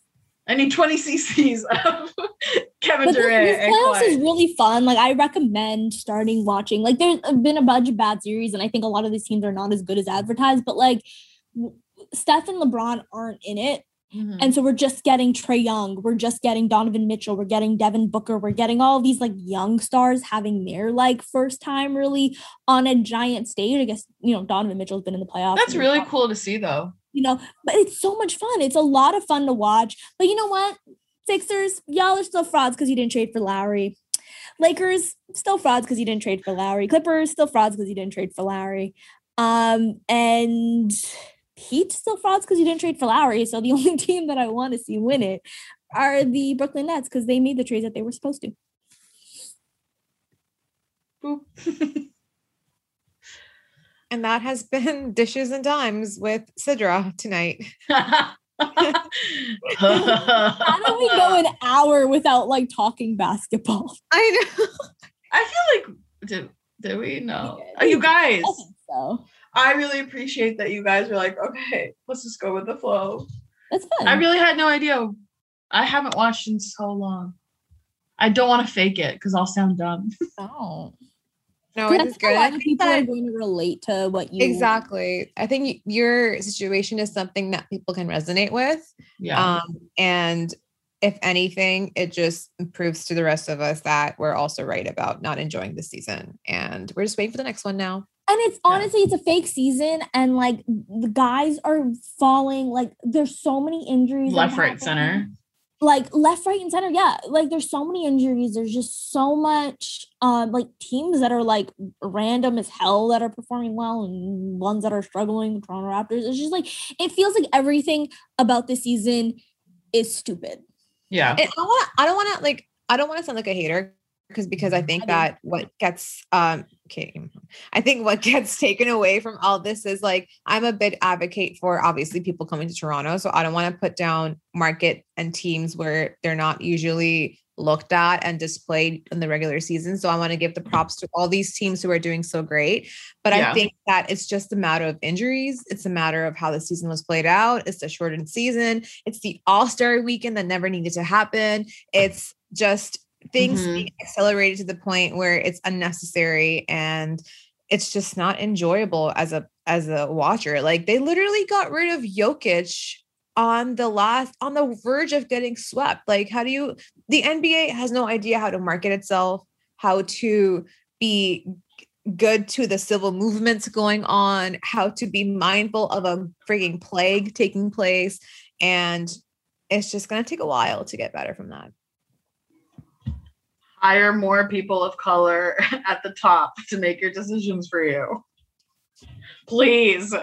I need 20 CCs of Kevin But Durant this and playoffs is really fun. Like I recommend starting watching. Like there's been a bunch of bad series, and I think a lot of these teams are not as good as advertised. But like Steph and LeBron aren't in it, Mhm. and so we're just getting Trae Young, we're just getting Donovan Mitchell, we're getting Devin Booker, we're getting all these like young stars having their like first time really on a giant stage. I guess you know Donovan Mitchell's been in the playoffs. That's really cool to see though. you know, but it's so much fun. It's a lot of fun to watch. But you know what? Sixers, y'all are still frauds because you didn't trade for Lowry. Lakers, still frauds because you didn't trade for Lowry. Clippers, still frauds because you didn't trade for Lowry. Um, and Heat, still frauds because you didn't trade for Lowry. So the only team that I want to see win it are the Brooklyn Nets because they made the trades that they were supposed to. Boop. And that has been dishes and dimes with Sidra tonight. How do we go an hour without like talking basketball? I know. I feel like do do we know? did. Oh, you guys. I think so. I really appreciate that you guys were like, okay, let's just go with the flow. That's fun. I really had no idea. I haven't watched in so long. I don't want to fake it because I'll sound dumb. don't. No, I it think is a good. lot of think people are going to relate to what you exactly. I think your situation is something that people can resonate with. Yeah. Um, and if anything, it just proves to the rest of us that we're also right about not enjoying the season. And we're just waiting for the next one now. And it's Yeah. honestly, it's a fake season, and like the guys are falling. Like there's so many injuries. Left, right, center. Like left, right, and center. Yeah, like there's so many injuries. There's just so much. Um, like teams that are like random as hell that are performing well, and ones that are struggling. The Toronto Raptors. It's just like it feels like everything about this season is stupid. Yeah. And I don't want I don't want to like I don't want to sound like a hater because because I think I that what gets um okay I think what gets taken away from all this is like I'm a big advocate for obviously people coming to Toronto so I don't want to put down market and teams where they're not usually looked at and displayed in the regular season so I want to give the mm-hmm. props to all these teams who are doing so great but Yeah. I think that it's just a matter of injuries it's a matter of how the season was played out it's a shortened season it's the all-star weekend that never needed to happen it's just things Mhm. being accelerated to the point where it's unnecessary and it's just not enjoyable as a as a watcher like they literally got rid of Jokic on the last on the verge of getting swept like how do you the NBA has no idea how to market itself how to be good to the civil movements going on, how to be mindful of a freaking plague taking place. And it's just going to take a while to get better from that. Hire more people of color at the top to make your decisions for you. Please.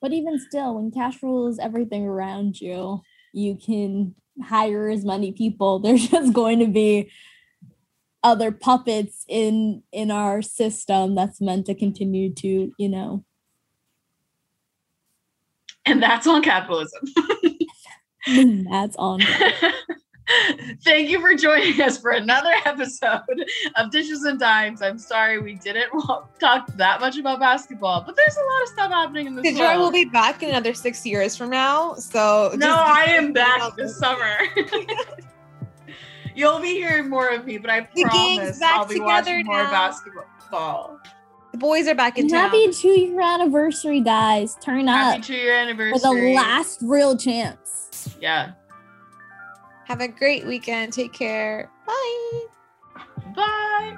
But even still, when cash rules everything around you, you can hire as many people. There's just going to be other puppets in in our system that's meant to continue to, you know. And that's on capitalism. That's on. Thank you for joining us for another episode of Dishes and Dimes. I'm sorry we didn't talk that much about basketball, but there's a lot of stuff happening in this Sidra will be back in another six years from now. So no, just- I am back this summer. You'll be hearing more of me, but I The gang's promise back I'll be together watching more now. basketball. the boys are back in And town. happy two year anniversary, guys. Turn Happy up two year for anniversary. the last real chance. Yeah. Have a great weekend. Take care. Bye. Bye.